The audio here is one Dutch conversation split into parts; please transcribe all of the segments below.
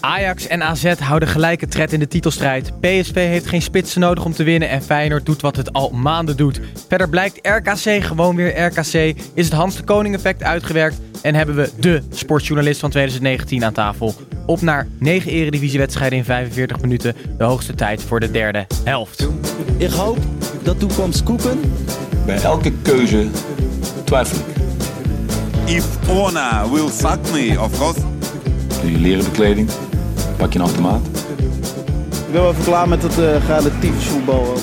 Ajax en AZ houden gelijke tred in de titelstrijd. PSV heeft geen spitsen nodig om te winnen en Feyenoord doet wat het al maanden doet. Verder blijkt RKC gewoon weer RKC, is het Hans de Koning effect uitgewerkt en hebben we de sportjournalist van 2019 aan tafel. Op naar 9 eredivisiewedstrijden in 45 minuten, de hoogste tijd voor de derde helft. Ik hoop dat toekomst koeken. Bij elke keuze twijfel ik. If Ona will fuck me, of course. Doe je leren bekleding, pak je een automaat. Ik ben wel even klaar met het uh, relatief voetbal.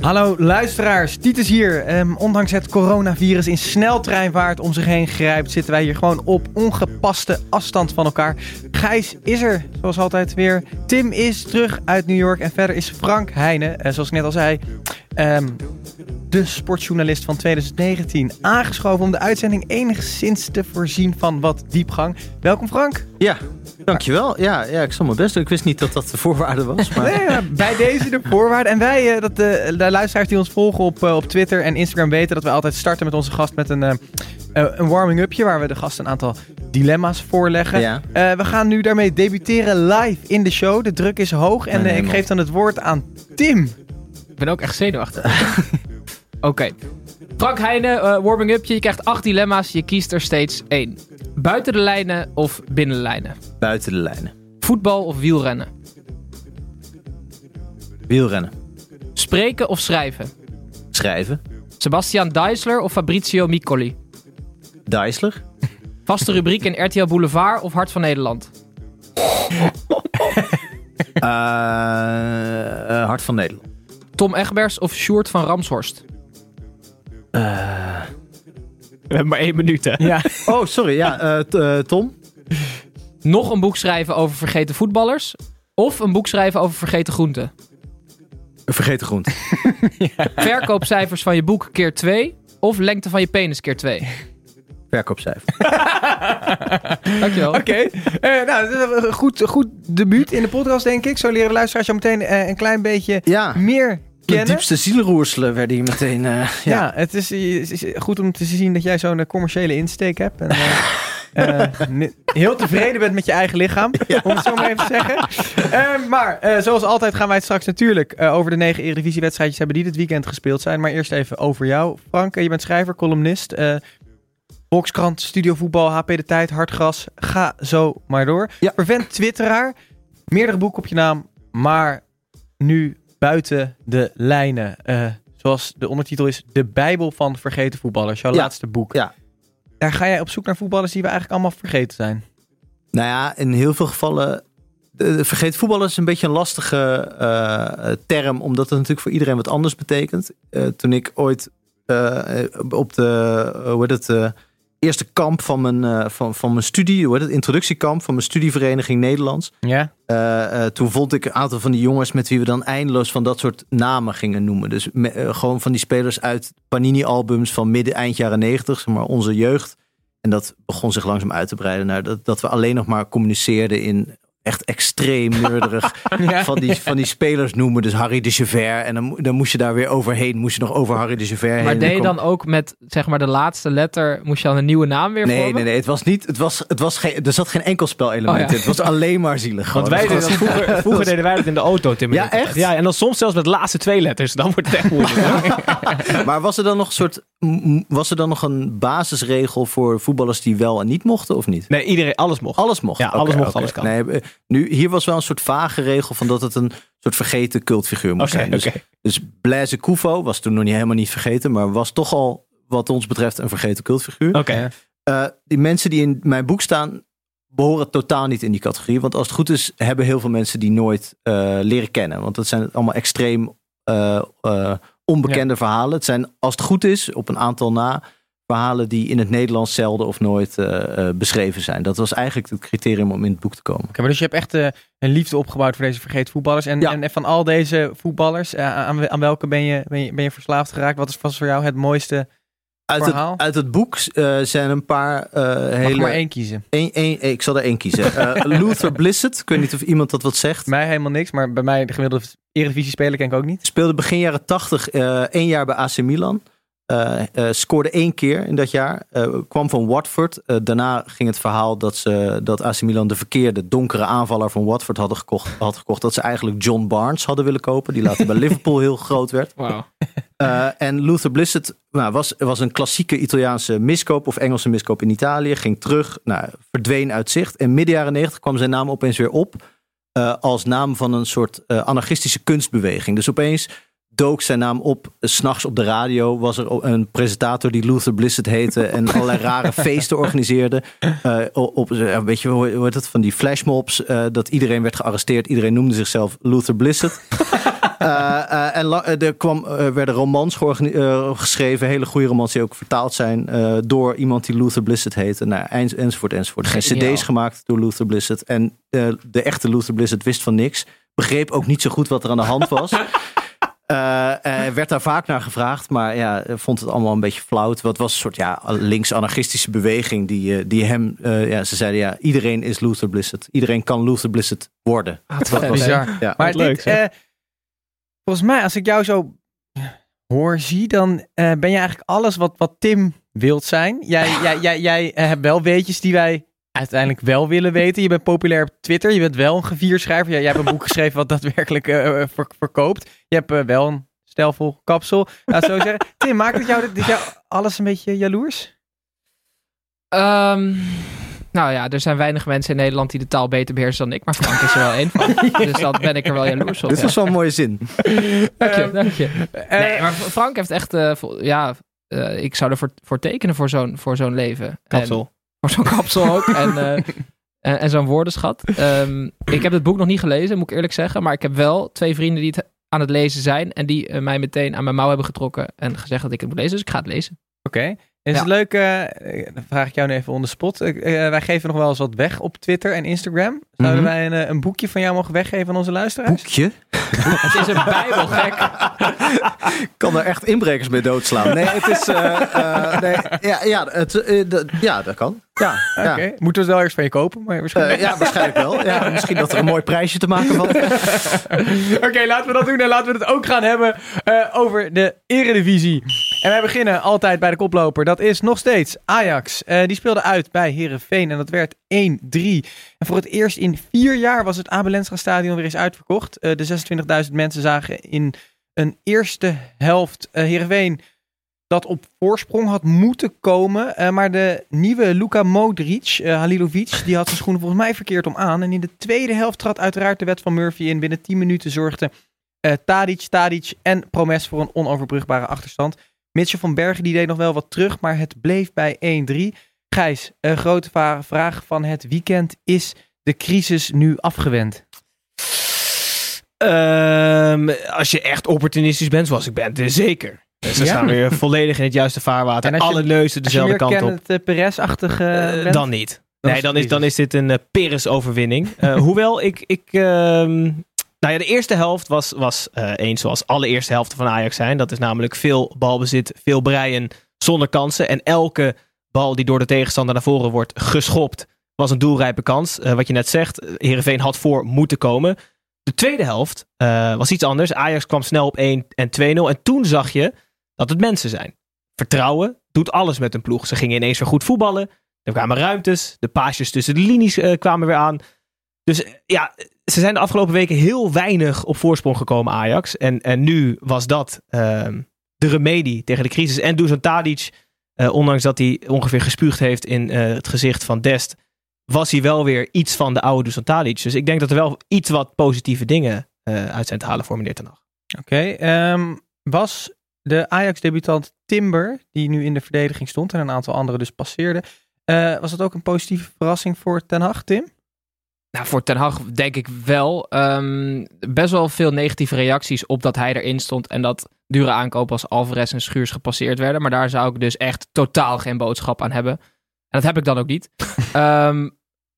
Hallo luisteraars, Titus hier. Ehm, ondanks het coronavirus in sneltreinvaart om zich heen grijpt, zitten wij hier gewoon op ongepaste afstand van elkaar. Gijs is er, zoals altijd weer. Tim is terug uit New York en verder is Frank Heijnen, uh, zoals ik net al zei, um, de sportjournalist van 2019, aangeschoven om de uitzending enigszins te voorzien van wat diepgang. Welkom Frank. Ja, Dankjewel. Ja, ja, ik zal mijn best doen. Ik wist niet dat dat de voorwaarde was. Maar... Nee, bij deze de voorwaarde. En wij, uh, dat de, de, luisteraars die ons volgen op, uh, op Twitter en Instagram weten dat we altijd starten met onze gast met een, uh, een warming-upje. Waar we de gast een aantal dilemma's voorleggen. Ja. we gaan nu daarmee debuteren live in de show. De druk is hoog. En ik geef dan het woord aan Tim. Ik ben ook echt zenuwachtig. Oké. Frank Heijnen, eh, warming upje. Je krijgt acht dilemma's. Je kiest er steeds één. Buiten de lijnen of binnen de lijnen? Buiten de lijnen. Voetbal of wielrennen? Wielrennen. Spreken of schrijven? Schrijven. Sebastian Deisler of Fabrizio Miccoli? Deisler. Vaste rubriek in RTL Boulevard of Hart van Nederland? Eh, eh, Hart van Nederland. Tom Egbers of Sjoerd van Ramshorst? Eh, We hebben maar één minuut, hè? Ja. Oh, sorry. Ja, eh, t- eh, Tom. Nog een boek schrijven over vergeten voetballers? Of een boek schrijven over vergeten groenten? Vergeten groente. Verkoopcijfers van je boek keer 2? Of lengte van je penis keer 2? Verkoopcijfer. Dankjewel. Oké. Eh, nou, een goed, goed debuut in de podcast, denk ik. Zo leren de luisteraars jou meteen eh, een klein beetje Ja. meer De diepste zielroerselen werden hier meteen. eh, Ja, ja. het is, goed om te zien dat jij zo'n eh, commerciële insteek hebt. En, eh, heel tevreden bent met je eigen lichaam, om het zo maar even te zeggen. Maar zoals altijd gaan wij het straks natuurlijk over de negen Eredivisie-wedstrijdjes hebben die dit weekend gespeeld zijn. Maar eerst even over jou. Frank, je bent schrijver, columnist. Volkskrant, Studio Voetbal, HP De Tijd, Hartgras. Ga zo maar door. Ja. Vervent twitteraar. Meerdere boeken op je naam, maar nu buiten de lijnen. Eh, zoals de ondertitel is, De Bijbel van Vergeten Voetballers. Jouw Ja. laatste boek. Ja. Daar ga jij op zoek naar voetballers die we eigenlijk allemaal vergeten zijn. Nou ja, in heel veel gevallen. de- Vergeet voetballen is een beetje een lastige eh, term, omdat het natuurlijk voor iedereen wat anders betekent. Eh, toen ik ooit op de hoe heet het, eerste kamp van mijn, eh, van, van mijn studie, hoe heet het, introductiekamp van mijn studievereniging Nederlands. Ja? Eh, eh, toen vond ik een aantal van die jongens met wie we dan eindeloos van dat soort namen gingen noemen. Dus me- gewoon van die spelers uit Panini-albums van midden, eind jaren negentig, zeg maar onze jeugd. En dat begon zich langzaam uit te breiden naar dat, dat we alleen nog maar communiceerden in echt extreem neurderig Ja. van, die, van die spelers noemen. Dus Harry de Javert. En dan, dan moest je daar weer overheen. Moest je nog over Harry de Javert heen. Maar deed je dan ook met zeg maar de laatste letter, moest je dan een nieuwe naam weer Nee, vormen? nee, nee. Het was niet. Het was, het was geen, er zat geen enkel spelelement Oh ja. in. Het was alleen maar zielig. Want wij deden vroeger, vroeger deden wij dat in de auto, Tim. en Ja, echt? Ja, en dan soms zelfs met de laatste twee letters. Dan wordt het echt moeilijk. Maar was er dan nog een soort. Was er dan nog een basisregel voor voetballers die wel en niet mochten of niet? Nee, iedereen, alles mocht. Alles mocht. Ja, alles mocht, alles kan. Nee, eh, nu, hier was wel een soort vage regel van dat het een soort vergeten cultfiguur moest zijn. Dus, dus Blaise Koufo was toen nog niet helemaal niet vergeten, maar was toch al wat ons betreft een vergeten cultfiguur. Oké. Eh, die mensen die in mijn boek staan, behoren totaal niet in die categorie. Want als het goed is, hebben heel veel mensen die nooit eh, leren kennen. Want dat zijn allemaal extreem eh, eh, onbekende verhalen. Het zijn, als het goed is, op een aantal na verhalen die in het Nederlands zelden of nooit eh, eh, beschreven zijn. Dat was eigenlijk het criterium om in het boek te komen. Oké, maar dus je hebt echt eh, een liefde opgebouwd voor deze vergeten voetballers. En, Ja. en van al deze voetballers, aan, aan welke ben je, ben, je, ben je verslaafd geraakt? Wat is vast voor jou het mooiste? Uit Verhaal? het, uit het boek zijn een paar Mag hele... er maar één kiezen. Één- één- ik zal er één kiezen. Luther Blissett. Ik weet niet of iemand dat wat zegt. Mij helemaal niks, maar bij mij de gemiddelde Eredivisie speler ken ik ook niet. Speelde begin jaren 80 eh één jaar bij AC Milan. Eh, scoorde één keer in dat jaar. Eh, kwam van Watford. Daarna ging het verhaal dat, ze, dat AC Milan de verkeerde donkere aanvaller van Watford hadden gekocht, had gekocht. Dat ze eigenlijk John Barnes hadden willen kopen. Die later bij Liverpool heel groot werd. En Luther Blissett nou, was, was een klassieke Italiaanse miskoop of Engelse miskoop in Italië. Ging terug, nou, verdween uit zicht. En midden jaren 90 kwam zijn naam opeens weer op. als naam van een soort anarchistische kunstbeweging. Dus opeens dook zijn naam op. S S'nachts op de radio was er een presentator die Luther Blissett heette. En allerlei rare feesten organiseerde. Eh, op, weet je, hoe heet het? Van die flashmobs. eh, dat iedereen werd gearresteerd. Iedereen noemde zichzelf Luther Blissett. Eh, en er kwam, werden romans geschreven, hele goede romans die ook vertaald zijn door iemand die Luther Blissett heette. Nou, ens- enzovoort, enzovoort. Geniaal. cd's gemaakt door Luther Blissett. En de echte Luther Blissett wist van niks. Begreep ook niet zo goed wat er aan de hand was. Eh, eh, werd daar vaak naar gevraagd, maar ja, vond het allemaal een beetje flauw. Wat was een soort ja, links-anarchistische beweging die, eh, die hem, eh, ja, ze zeiden ja, iedereen is Luther Blissett. Iedereen kan Luther Blissett worden. Wat was- Bizar. Ja. Maar leuk, dit, eh, volgens mij, als ik jou zo hoor, zie, dan eh, ben je eigenlijk alles wat, wat Tim wilt zijn. Jij, jij, jij, jij hebt wel weetjes die wij uiteindelijk wel willen weten. Je bent populair op Twitter. Je bent wel een gevierschrijver. Ja, jij hebt een boek geschreven wat daadwerkelijk ver- verkoopt. Je hebt eh, wel een stijlvol kapsel. Zo zeggen. Tim, maakt het jou, dit jou alles een beetje jaloers? Ehm, nou ja, er zijn weinig mensen in Nederland die de taal beter beheersen dan ik. Maar Frank is er wel één van. Dus dan ben ik er wel jaloers op. Dit ja. wel een mooie zin. Dank je, Ehm, dank je. Eh, Nee, maar Frank heeft echt... eh, ja, eh, ik zou ervoor voor tekenen voor zo'n voor zo'n leven. Kapsel. En, voor zo'n kapsel ook. en eh, en, en zo'n woordenschat. Ehm, ik heb het boek nog niet gelezen, moet ik eerlijk zeggen. Maar ik heb wel twee vrienden die het aan het lezen zijn. En die eh, mij meteen aan mijn mouw hebben getrokken. En gezegd dat ik het moet lezen. Dus ik ga het lezen. Oké. Is Ja. het leuk, eh, dan vraag ik jou nu even on the spot. Eh, wij geven nog wel eens wat weg op Twitter en Instagram. Zouden Mhm. wij een, eh, een boekje van jou mogen weggeven aan onze luisteraars? Boekje? Het is een bijbel, gek. kan er echt inbrekers mee doodslaan. Nee, het is. nee, ja, ja, het, dat- ja, dat kan. Ja, ja. Oké, moeten we het wel eerst van je kopen, maar waarschijnlijk... Ja, waarschijnlijk wel. Ja, misschien dat er een mooi prijsje te maken valt. Oké, laten we dat doen en laten we het ook gaan hebben over de Eredivisie. En wij beginnen altijd bij de koploper. Dat is nog steeds Ajax. Eh, die speelde uit bij Herenveen en dat werd 1-3. En voor het eerst in vier jaar was het Abel Enstra Stadion weer eens uitverkocht. Eh, de 26.000 mensen zagen in een eerste helft uh, Heerenveen dat op voorsprong had moeten komen. Maar de nieuwe Luka Modric, Halilovic, die had zijn schoenen volgens mij verkeerd om aan. En in de tweede helft trad uiteraard de wet van Murphy in. Binnen 10 minuten zorgden uh, Tadic, Tadic en Promes voor een onoverbrugbare achterstand. Mitchell van Bergen die deed nog wel wat terug, maar het bleef bij 1-3. Gijs, een grote vraag van het weekend. Is de crisis nu afgewend? Um, als je echt opportunistisch bent, zoals ik ben, dus zeker. Dus ze ja? staan weer volledig in het juiste vaarwater. En alle neuzen dezelfde kant op. Als je het Perez-achtige uh, bent? Dan niet. Dan nee, dan is, dan is dit een uh, Perez-overwinning. Uh, hoewel ik... ik um, nou ja, de eerste helft was, was uh, eens zoals alle eerste helften van Ajax zijn. Dat is namelijk veel balbezit, veel breien zonder kansen. En elke bal die door de tegenstander naar voren wordt geschopt, was een doelrijpe kans. Uh, wat je net zegt, Heerenveen had voor moeten komen. De tweede helft uh, was iets anders. Ajax kwam snel op 1 en 2-0. En toen zag je dat het mensen zijn. Vertrouwen doet alles met een ploeg. Ze gingen ineens weer goed voetballen. Er kwamen ruimtes. De paasjes tussen de linies kwamen weer aan. Dus ja, ze zijn de afgelopen weken heel weinig op voorsprong gekomen, Ajax. En, en nu was dat uh, de remedie tegen de crisis. En Dusan Tadic, uh, ondanks dat hij ongeveer gespuugd heeft in uh, het gezicht van Dest, was hij wel weer iets van de oude Dusan Tadic. Dus ik denk dat er wel iets wat positieve dingen uit zijn te halen voor meneer Ten. Oké, um, was de Ajax-debutant Timber, die nu in de verdediging stond en een aantal anderen dus passeerde, was dat ook een positieve verrassing voor Ten Hag, Tim? Nou, voor Ten Hag denk ik wel. Ehm, best wel veel negatieve reacties op dat hij erin stond. En dat dure aankopen als Alvarez en Schuurs gepasseerd werden. Maar daar zou ik dus echt totaal geen boodschap aan hebben. En dat heb ik dan ook niet. Ehm,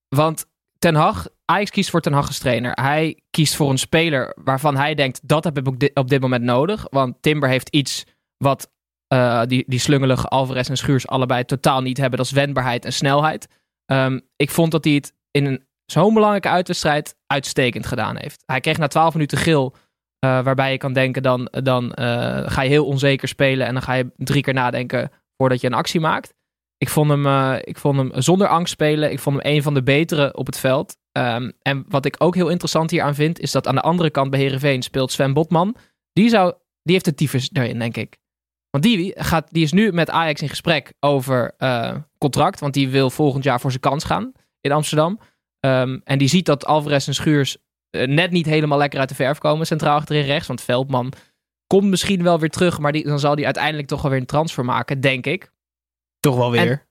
want Ten Hag, Ajax kiest voor Ten Hag als trainer. Hij kiest voor een speler waarvan hij denkt, dat heb ik op dit, op dit moment nodig. Want Timber heeft iets wat eh, die, die slungelige Alvarez en Schuurs allebei totaal niet hebben. Dat is wendbaarheid en snelheid. Ehm, ik vond dat hij het in een zo'n belangrijke uitwedstrijd uitstekend gedaan heeft. Hij kreeg na 12 minuten geel, eh, waarbij je kan denken, dan, dan eh, ga je heel onzeker spelen en dan ga je drie keer nadenken voordat je een actie maakt. Ik vond hem, eh, ik vond hem zonder angst spelen. Ik vond hem een van de betere op het veld. Ehm, en wat ik ook heel interessant hier aan vind, is dat aan de andere kant bij Herenveen speelt Sven Botman. Die, zou, die heeft de tyfus erin, denk ik. Want die, gaat, die is nu met Ajax in gesprek over contract. Want die wil volgend jaar voor zijn kans gaan in Amsterdam. Ehm, en die ziet dat Alvarez en Schuurs eh, net niet helemaal lekker uit de verf komen. Centraal achterin rechts. Want Veldman komt misschien wel weer terug. Maar die, dan zal hij uiteindelijk toch wel weer een transfer maken, denk ik. Toch wel weer.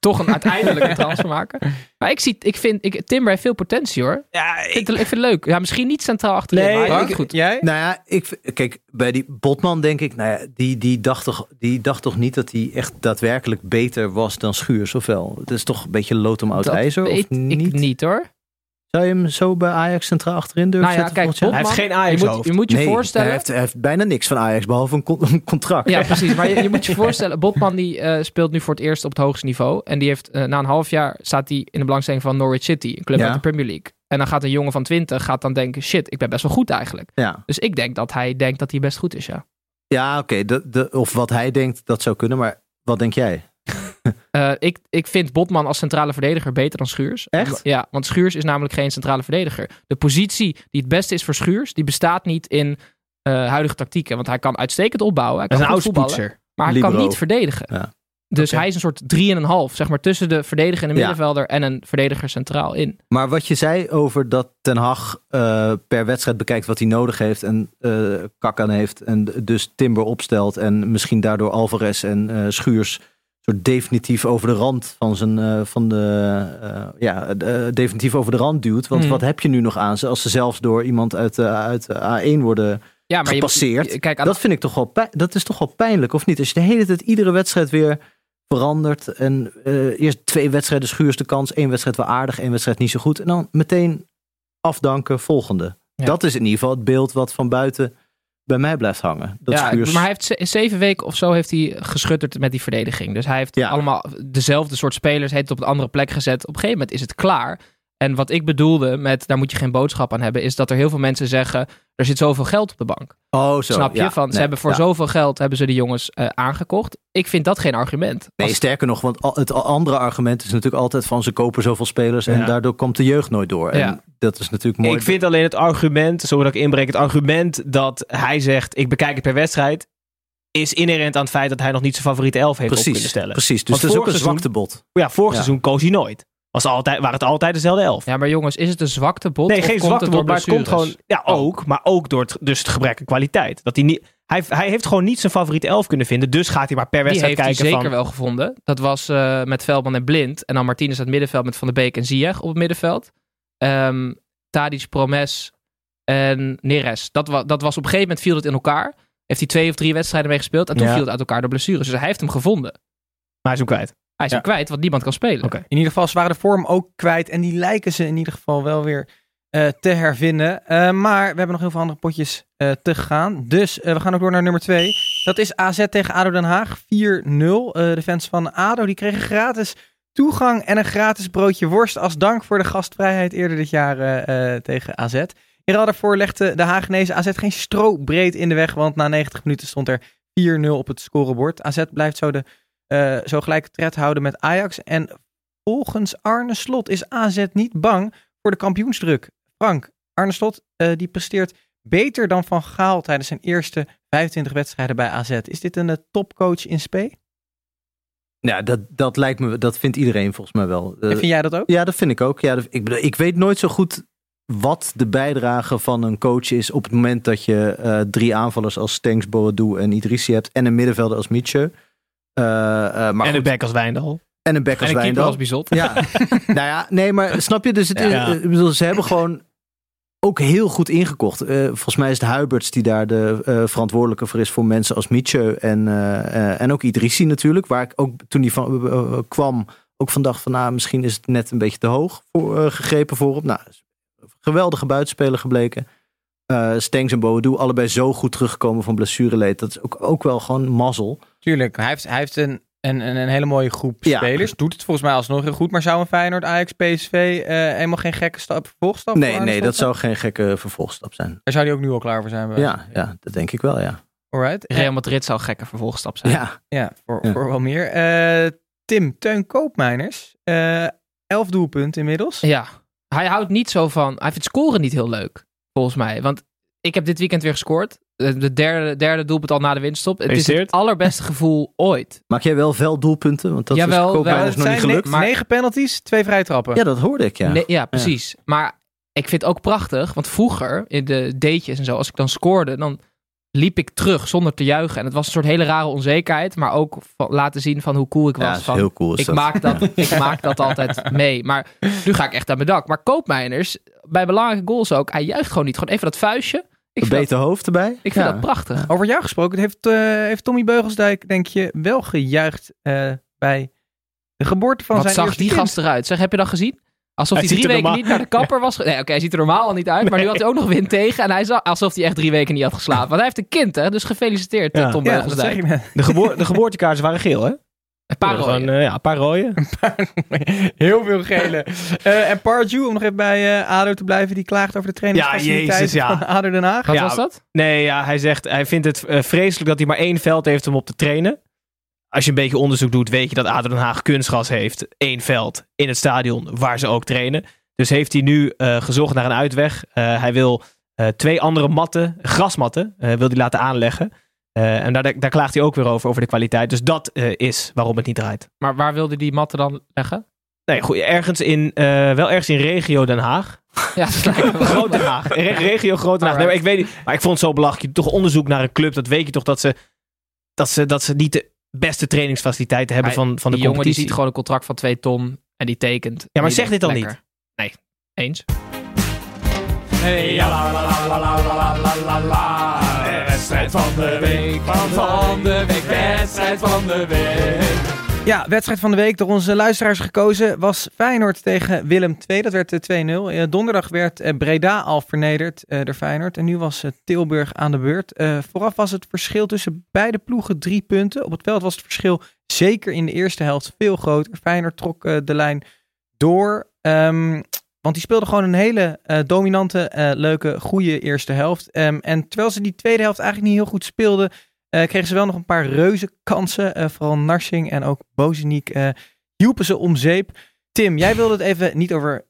Toch een uiteindelijke transfer maken. Maar ik, zie, ik vind, ik, Timber heeft veel potentie hoor. Ja, Ik vind, het- ik vind het leuk. Ja, misschien niet centraal achterin. Nee, maar het goed. Jij? Nou ja, ik, kijk, bij die Botman denk ik, nou ja, die, die, dacht toch, die dacht toch niet dat hij echt daadwerkelijk beter was dan Schuurs, of wel? Het is toch een beetje lood om oud Dat ijzer, weet of niet? ik niet hoor. Zou je hem zo bij Ajax centraal achterin durven Nou ja, zetten kijk? Hij heeft geen je moet, Ajax-hoofd. je moet je nee, voorstellen. Hij heeft, hij heeft bijna niks van Ajax, behalve een, con- een contract. Ja, precies. Maar je, je moet je voorstellen, Botman die eh, speelt nu voor het eerst op het hoogste niveau. En die heeft eh, na een half jaar staat hij in de belangstelling van Norwich City, een club Ja. uit de Premier League. En dan gaat een jongen van 20 gaat dan denken, shit, ik ben best wel goed eigenlijk. Ja, Dus ik denk dat hij denkt dat hij best goed is, ja. ja oké. de- de- of wat hij denkt, dat zou kunnen. Maar wat denk jij? Eh, ik, ik vind Botman als centrale verdediger beter dan Schuurs. Echt? Ja, want Schuurs is namelijk geen centrale verdediger. De positie die het beste is voor Schuurs, die bestaat niet in eh, huidige tactieken. Want hij kan uitstekend opbouwen. Hij Dat kan is een goed voetballen. oudspoetser. Maar hij Libero. kan niet verdedigen. Ja. Dus hij is een soort 3,5, zeg maar, tussen de verdediger en de Ja. middenvelder en een verdediger centraal in. Maar wat je zei over dat Ten Hag eh, per wedstrijd bekijkt wat hij nodig heeft en eh kak aan heeft en dus Timber opstelt en misschien daardoor Alvarez en eh, Schuurs soort definitief over de rand van zijn eh, van de eh, ja eh, definitief over de rand duwt. Want Hmm. wat heb je nu nog aan ze als ze zelfs door iemand uit, uit de A1 worden Ja, maar gepasseerd? je- kijk, aan dat vind ik toch wel pijn, dat is toch wel pijnlijk of niet? Als je de hele tijd iedere wedstrijd weer verandert en eerst twee wedstrijden Schuurs de kans, één wedstrijd wel aardig, één wedstrijd niet zo goed en dan meteen afdanken volgende. Ja. Dat is in ieder geval het beeld wat van buiten bij mij blijft hangen. Dat ja, Schuurs... maar hij heeft ze- zeven weken of zo heeft hij geschutterd met die verdediging. Dus hij heeft Ja. allemaal dezelfde soort spelers, heeft het op een andere plek gezet. Op een gegeven moment is het klaar. En wat ik bedoelde met, daar moet je geen boodschap aan hebben, is dat er heel veel mensen zeggen, er zit zoveel geld op de bank. oh, zo. Snap je? ja, Van, ze hebben voor ja. zoveel geld hebben ze de jongens eh, aangekocht. Ik vind dat geen argument. Nee, Als- sterker nog, want het andere argument is natuurlijk altijd van ze kopen zoveel spelers en Ja. daardoor komt de jeugd nooit door. Ja. En dat is natuurlijk mooi. Ik vind alleen het argument, zo dat ik inbreek, het argument dat hij zegt, ik bekijk het per wedstrijd, is inherent aan het feit dat hij nog niet zijn favoriete elf heeft op kunnen stellen. precies. Dus dat is ook een seizoen- zwaktebod. Ja, vorig Ja. seizoen koos hij nooit. Was altijd, waren het altijd dezelfde elf. Ja, maar jongens, is het een zwakte bot? nee, of geen zwakte door maar het komt gewoon, ja ook, maar ook door het, dus het gebrek aan kwaliteit. Dat hij, niet, hij, hij heeft gewoon niet zijn favoriete elf kunnen vinden, dus gaat hij maar per Die wedstrijd heeft hij kijken zeker van... wel gevonden. Dat was eh, met Veldman en Blind. En dan Martinez uit het middenveld met Van der Beek en Ziyech op het middenveld. Tadic, Promes en Neres. Dat, wa dat was op een gegeven moment viel het in elkaar. Heeft hij twee of drie wedstrijden mee gespeeld. En toen Ja. viel het uit elkaar door blessures. Dus hij heeft hem gevonden. Maar hij is hem kwijt. Hij is hem kwijt, want niemand kan spelen. In ieder geval, ze waren de vorm ook kwijt. En die lijken ze in ieder geval wel weer eh, te hervinden. Eh, maar we hebben nog heel veel andere potjes eh, te gaan. Dus we gaan ook door naar nummer 2. Dat is AZ tegen ADO Den Haag. 4-0. Eh, de fans van ADO die kregen gratis toegang en een gratis broodje worst. Als dank voor de gastvrijheid eerder dit jaar tegen AZ. In ruil daarvoor legde de Hagenese AZ geen strobreed in de weg. Want na 90 minuten stond er 4-0 op het scorebord. AZ blijft zo, de, eh, zo gelijk tred houden met Ajax. En volgens Arne Slot is AZ niet bang voor de kampioensdruk. Frank, Arne Slot eh, die presteert beter dan Van Gaal tijdens zijn eerste 25 wedstrijden bij AZ. Is dit een eh, topcoach in spe? Ja, dat, dat lijkt me, dat vindt iedereen volgens mij wel. En vind jij dat ook? Ja, dat vind ik ook. Ja, dat- ik, ik weet nooit zo goed wat de bijdrage van een coach is op het moment dat je drie aanvallers als Stenks, Boadu en Idrissi hebt en een middenvelder als Mitchell. Eh, eh, maar en goed, de back als Wijndal. En een bek En als een keeper als Wijndal. Bizot. Ja, nou ja, nee, maar snap je? Dus het is, eh, ik bedoel, ze hebben gewoon ook heel goed ingekocht. Eh, volgens mij is het Huiberts die daar de eh, verantwoordelijke voor is voor mensen als Mietje en, eh, eh, en ook Idrissi natuurlijk. Waar ik ook toen die van, kwam ook van dacht van nou, misschien is het net een beetje te hoog voor, gegrepen voor op. Nou, een geweldige buitenspeler gebleken. Eh Stengs en Boadu allebei zo goed teruggekomen van blessureleed. Dat is ook, ook wel gewoon mazzel. Tuurlijk, hij heeft, hij heeft een, een, een, een hele mooie groep Ja. spelers. Doet het volgens mij alsnog heel goed. Maar zou een Feyenoord, Ajax, PSV eh, helemaal geen gekke stap, vervolgstap voor Nee, nee, dat zijn? zou geen gekke vervolgstap zijn. Daar zou hij ook nu al klaar voor zijn. Ja, ja, dat denk ik wel, ja. Alright. Real Madrid zou een gekke vervolgstap zijn. Ja, Ja, voor, Ja. voor wel meer. Eh, Tim, Teun Koopmeiners. eh elf doelpunten inmiddels. Ja, hij houdt niet zo van. Hij vindt scoren niet heel leuk, volgens mij. Want ik heb dit weekend weer gescoord. De derde, derde doelpunt al na de winststop. Het is het allerbeste gevoel ooit. Maak jij wel velddoelpunten? Want dat Jawel, is Koopmeiners wel. nog niet zijn gelukt. ne- negen penalties, twee vrije trappen. Ja, dat hoorde ik, ja. Nee, ja, precies. Maar ik vind het ook prachtig. Want vroeger, in de datejes en zo, als ik dan scoorde, dan liep ik terug zonder te juichen. En het was een soort hele rare onzekerheid. Maar ook van, laten zien van hoe cool ik was. Ja, van, heel cool. Is ik, dat. maak dat, ik maak dat altijd mee. Maar nu ga ik echt aan mijn dak. Maar Koopmeiners, bij belangrijke goals ook, hij juicht gewoon niet. Gewoon even dat vuistje. Ik Een dat, beter hoofd erbij. ik vind Ja. dat prachtig. Over jou gesproken, heeft, eh, heeft Tommy Beugelsdijk, denk je, wel gejuicht eh, bij de geboorte van Wat zijn zag eerste die kind? gast eruit? Zeg, heb je dat gezien? Alsof Hij hij drie weken normaal- niet naar de kapper was. Nee, oké, hij ziet er normaal al niet uit. Maar nu had hij ook nog wind tegen. En hij zag alsof hij echt drie weken niet had geslapen. Want hij heeft een kind, hè? Dus gefeliciteerd, Ja. Tom Ja, dat zeg Beugelsdijk. De, geboor de geboortekaarten waren geel, hè? Een paar Gewoon, rooien. eh, ja, een paar rode. Heel veel gele. Eh, en Pardew, om nog even bij eh ADO te blijven, die klaagt over de trainingsfaciliteiten Jezus, ja. van ADO Den Haag. Wat Ja, was dat? Nee, ja, hij zegt hij vindt het eh, vreselijk dat hij maar één veld heeft om op te trainen. Als je een beetje onderzoek doet, weet je dat ADO Den Haag kunstgras heeft. Één veld in het stadion waar ze ook trainen. Dus heeft hij nu eh, gezocht naar een uitweg. Eh, hij wil eh, twee andere matten, grasmatten, eh, wil hij laten aanleggen. Eh, en daar, daar klaagt hij ook weer over, over de kwaliteit. Dus dat eh, is waarom het niet draait. Maar waar wilde die matten dan leggen? Nee, goed, ergens in, eh, wel ergens in regio Den Haag. Ja. Groot Den Haag. Re- regio Groot Den Haag. Nee, maar ik weet niet. Maar ik vond het zo belachelijk. Je doet toch onderzoek naar een club. Dat weet je toch dat ze, dat ze, dat ze niet de beste trainingsfaciliteiten hebben van, van de die jongen die ziet gewoon een contract van twee ton. En die tekent. Ja, maar zeg dit dan lekker. Nee, eens. Wedstrijd van de week, van de week, wedstrijd van de week. Ja, wedstrijd van de week door onze luisteraars gekozen was Feyenoord tegen Willem II. Dat werd eh, 2-0. Eh, donderdag werd eh, Breda al vernederd eh, door Feyenoord. En nu was eh, Tilburg aan de beurt. Eh, vooraf was het verschil tussen beide ploegen drie punten. Op het veld was het verschil zeker in de eerste helft veel groter. Feyenoord trok eh, de lijn door. Ehm, want die speelde gewoon een hele eh, dominante, eh, leuke, goede eerste helft. Ehm, en terwijl ze die tweede helft eigenlijk niet heel goed speelden, eh, kregen ze wel nog een paar reuze kansen. Vooral Narsing en ook Bozeniek hielpen ze om zeep. Tim, jij wilde het even niet over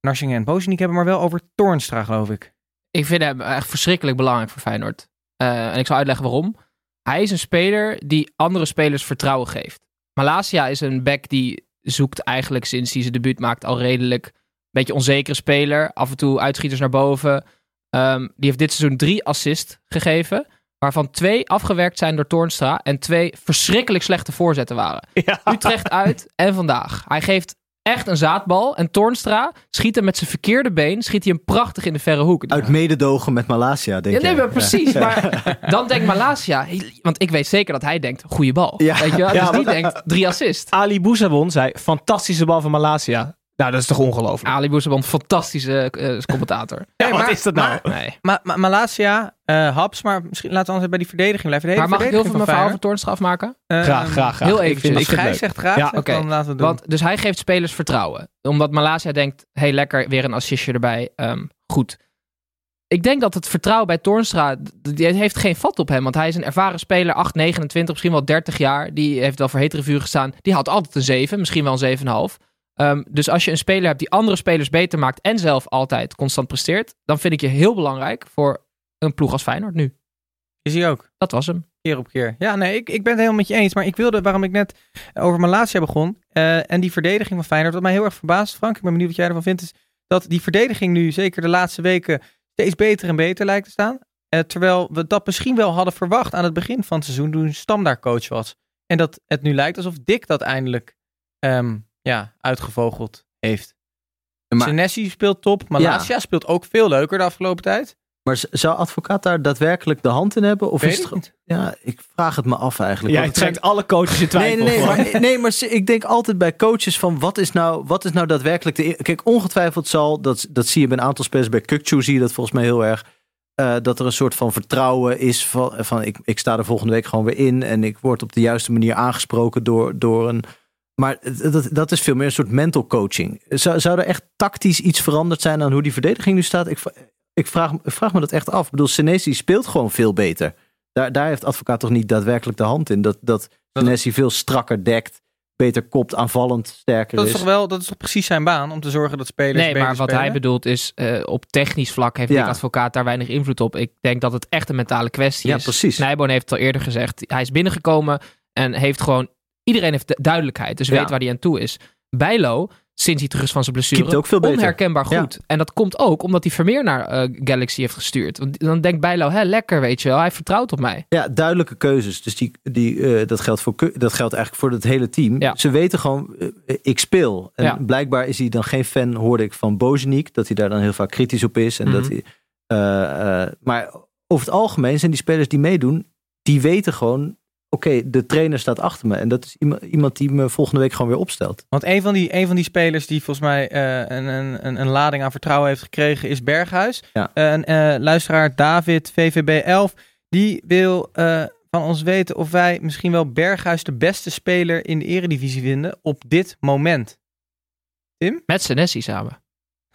Narsing en Bozeniek hebben, maar wel over Toornstra, geloof ik. Ik vind hem echt verschrikkelijk belangrijk voor Feyenoord. En ik zal uitleggen waarom. Hij is een speler die andere spelers vertrouwen geeft. Malasia is een back die zoekt eigenlijk sinds hij zijn debuut maakt al redelijk beetje onzekere speler. Af en toe uitschieters naar boven. Ehm, die heeft dit seizoen drie assists gegeven. Waarvan twee afgewerkt zijn door Toornstra. En twee verschrikkelijk slechte voorzetten waren. Ja. Utrecht uit en vandaag. Hij geeft echt een zaadbal. En Toornstra schiet hem met zijn verkeerde been. Schiet hij hem prachtig in de verre hoek. Uit mededogen met Malasia, denk Ja, nee, maar precies. Maar dan denkt Malasia, want ik weet zeker dat hij denkt, goede bal. Ja. Weet je wel? Ja, dus die denkt, drie assist. Ali Boussabon zei, fantastische bal van Malasia. Nou, dat is toch ongelooflijk. Ali Boezeband, fantastische eh, commentator. Ja, wat maar- is dat nou? Nee. Maar ma Malasia, eh, Haps, maar misschien laten we anders bij die verdediging blijven. Maar mag ik heel veel mijn verhaal van Toornstra afmaken? Feyenoord, graag, ehm, graag, graag. heel vind- Als ik vind Gijs het leuk. zegt graag, Ja, zeg, oké. dan laten we het doen. Want, dus hij geeft spelers vertrouwen. Omdat Malasia denkt, hey lekker, weer een assistje erbij. Ehm, goed. Ik denk dat het vertrouwen bij Toornstra, die heeft geen vat op hem. Want hij is een ervaren speler, 8, 29, misschien wel 30 jaar. Die heeft wel voor hetere vuur gestaan. Die had altijd een 7, misschien wel een 7,5. Ehm, dus als je een speler hebt die andere spelers beter maakt en zelf altijd constant presteert, dan vind ik je heel belangrijk voor een ploeg als Feyenoord nu. is hij ook. Dat was hem. keer op keer. Ja, nee, ik, ik ben het helemaal met je eens. Maar ik wilde, waarom ik net over Malasia begon. eh, en die verdediging van Feyenoord. Wat mij heel erg verbaast, Frank. Ik ben benieuwd wat jij ervan vindt. Is dat die verdediging nu, zeker de laatste weken, steeds beter en beter lijkt te staan. Eh, terwijl we dat misschien wel hadden verwacht aan het begin van het seizoen. Toen Stam daar coach was. En dat het nu lijkt alsof Dick dat eindelijk ehm, ja, uitgevogeld heeft. Maar- Senesi speelt top. Malasia speelt ook veel leuker de afgelopen tijd. Maar zou advocaat daar daadwerkelijk de hand in hebben? Of Weet is het niet. Ja, ik vraag het me af eigenlijk. Jij het trekt alle coaches in Nee, twijfel. nee, nee, gewoon. maar, nee, maar ik denk altijd bij coaches van wat is nou, wat is nou daadwerkelijk de... Kijk, ongetwijfeld zal, dat, dat zie je bij een aantal spelers, bij Kukchu zie je dat volgens mij heel erg, eh, dat er een soort van vertrouwen is van, van ik, ik sta er volgende week gewoon weer in en ik word op de juiste manier aangesproken door, door een... Maar dat, dat is veel meer een soort mental coaching. Zou, zou er echt tactisch iets veranderd zijn aan hoe die verdediging nu staat? Ik, ik, vraag, ik vraag me dat echt af. Ik bedoel, Senesi speelt gewoon veel beter. Daar, daar heeft advocaat toch niet daadwerkelijk de hand in. Dat, dat Senesi veel strakker dekt, beter kopt, aanvallend sterker Dat is. toch wel, dat is toch precies zijn baan om te zorgen dat spelers Nee, beter maar wat spelen? hij bedoelt is, eh, op technisch vlak heeft Ja. Advocaat daar weinig invloed op. Ik denk dat het echt een mentale kwestie Ja, is. precies. Nijboon heeft het al eerder gezegd. Hij is binnengekomen en heeft gewoon... Iedereen heeft du- duidelijkheid, dus Ja. weet waar hij aan toe is. Bijlo, sinds hij terug is van zijn blessure, ook veel beter. onherkenbaar goed. En dat komt ook omdat hij Vermeer naar eh, Galaxy heeft gestuurd. Want dan denkt Bijlo, hè, lekker weet je wel, hij vertrouwt op mij. Ja, duidelijke keuzes. Dus die, die, eh, dat, geldt voor, dat geldt eigenlijk voor het hele team. Ja. Ze weten gewoon, eh, ik speel. En blijkbaar is hij dan geen fan, hoorde ik van Bozeniek. Dat hij daar dan heel vaak kritisch op is. En dat Mhm. hij, maar over het algemeen zijn die spelers die meedoen, die weten gewoon, oké, de trainer staat achter me. En dat is iemand, iemand die me volgende week gewoon weer opstelt. Want een van die, een van die spelers die volgens mij eh, een, een, een, lading aan vertrouwen heeft gekregen is Berghuis. Ja. Een eh, luisteraar David, VVB 11, die wil eh, van ons weten of wij misschien wel Berghuis de beste speler in de eredivisie vinden op dit moment. Met Senesi samen.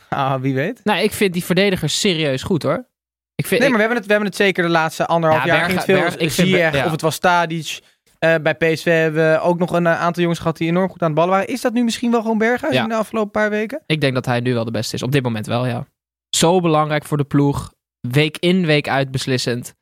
Ah, wie weet. Nou, ik vind die verdedigers serieus goed hoor. Ik vind, Nee, maar we hebben het, we hebben het zeker de laatste anderhalf Ja, jaar. Het veel ik Ber- ja. of het was Tadic. Eh, bij PSV hebben we ook nog een eh, aantal jongens gehad die enorm goed aan het ballen waren. Is dat nu misschien wel gewoon Berghuis Ja. in de afgelopen paar weken? Ik denk dat hij nu wel de beste is. Op dit moment wel, ja. Zo belangrijk voor de ploeg. Week in, week uit beslissend.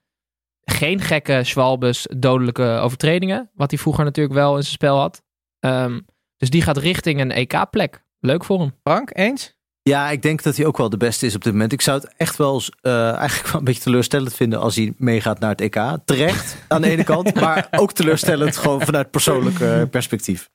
Geen gekke Schwalbes dodelijke overtredingen. Wat hij vroeger natuurlijk wel in zijn spel had. Ehm, dus die gaat richting een EK-plek. Leuk voor hem. Frank, eens? Ja, ik denk dat hij ook wel de beste is op dit moment. Ik zou het echt wel eh, eigenlijk wel een beetje teleurstellend vinden als hij meegaat naar het EK. Terecht aan de ene kant, maar ook teleurstellend gewoon vanuit persoonlijk perspectief.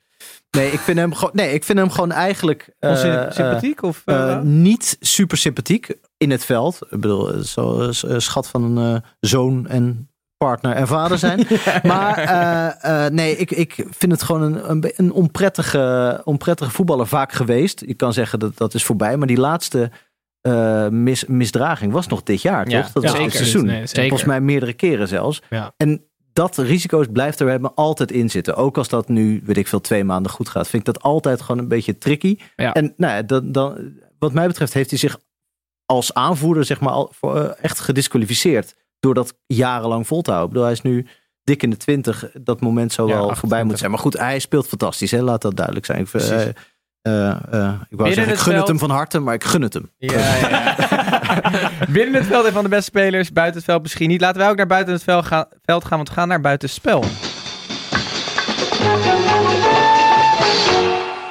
Nee, ik vind hem gewoon, nee, ik vind hem gewoon eigenlijk eh, sympathiek? of, eh, niet super sympathiek in het veld. Ik bedoel, zo schat van een zoon en partner en vader zijn. Maar eh, eh, nee, ik, ik vind het gewoon een, een, een onprettige, onprettige voetballer vaak geweest. Je kan zeggen dat dat is voorbij, maar die laatste eh, mis, misdraging was nog dit jaar, Ja, toch? Dat ja, was zeker. het seizoen. Nee, zeker. Volgens mij meerdere keren zelfs. Ja. En dat risico's blijft er hebben altijd in zitten. Ook als dat nu, weet ik veel, twee maanden goed gaat. Vind ik dat altijd gewoon een beetje tricky. Ja. En nou ja, dan, dan, wat mij betreft heeft hij zich als aanvoerder zeg maar, al, voor, echt gedisqualificeerd. Door dat jarenlang vol te houden. Ik bedoel, hij is nu dik in de twintig. Dat moment zou Ja, wel 28. voorbij moeten zijn. Maar goed, hij speelt fantastisch. Hè? Laat dat duidelijk zijn. Ik, Precies. eh, eh, eh, ik wou Binnen zeggen, ik gun het hem van harte, maar ik gun het hem. Ja, ja, ja. Binnen het veld een van de beste spelers, buiten het veld misschien niet. Laten wij ook naar buiten het veld gaan, veld gaan want we gaan naar buitenspel.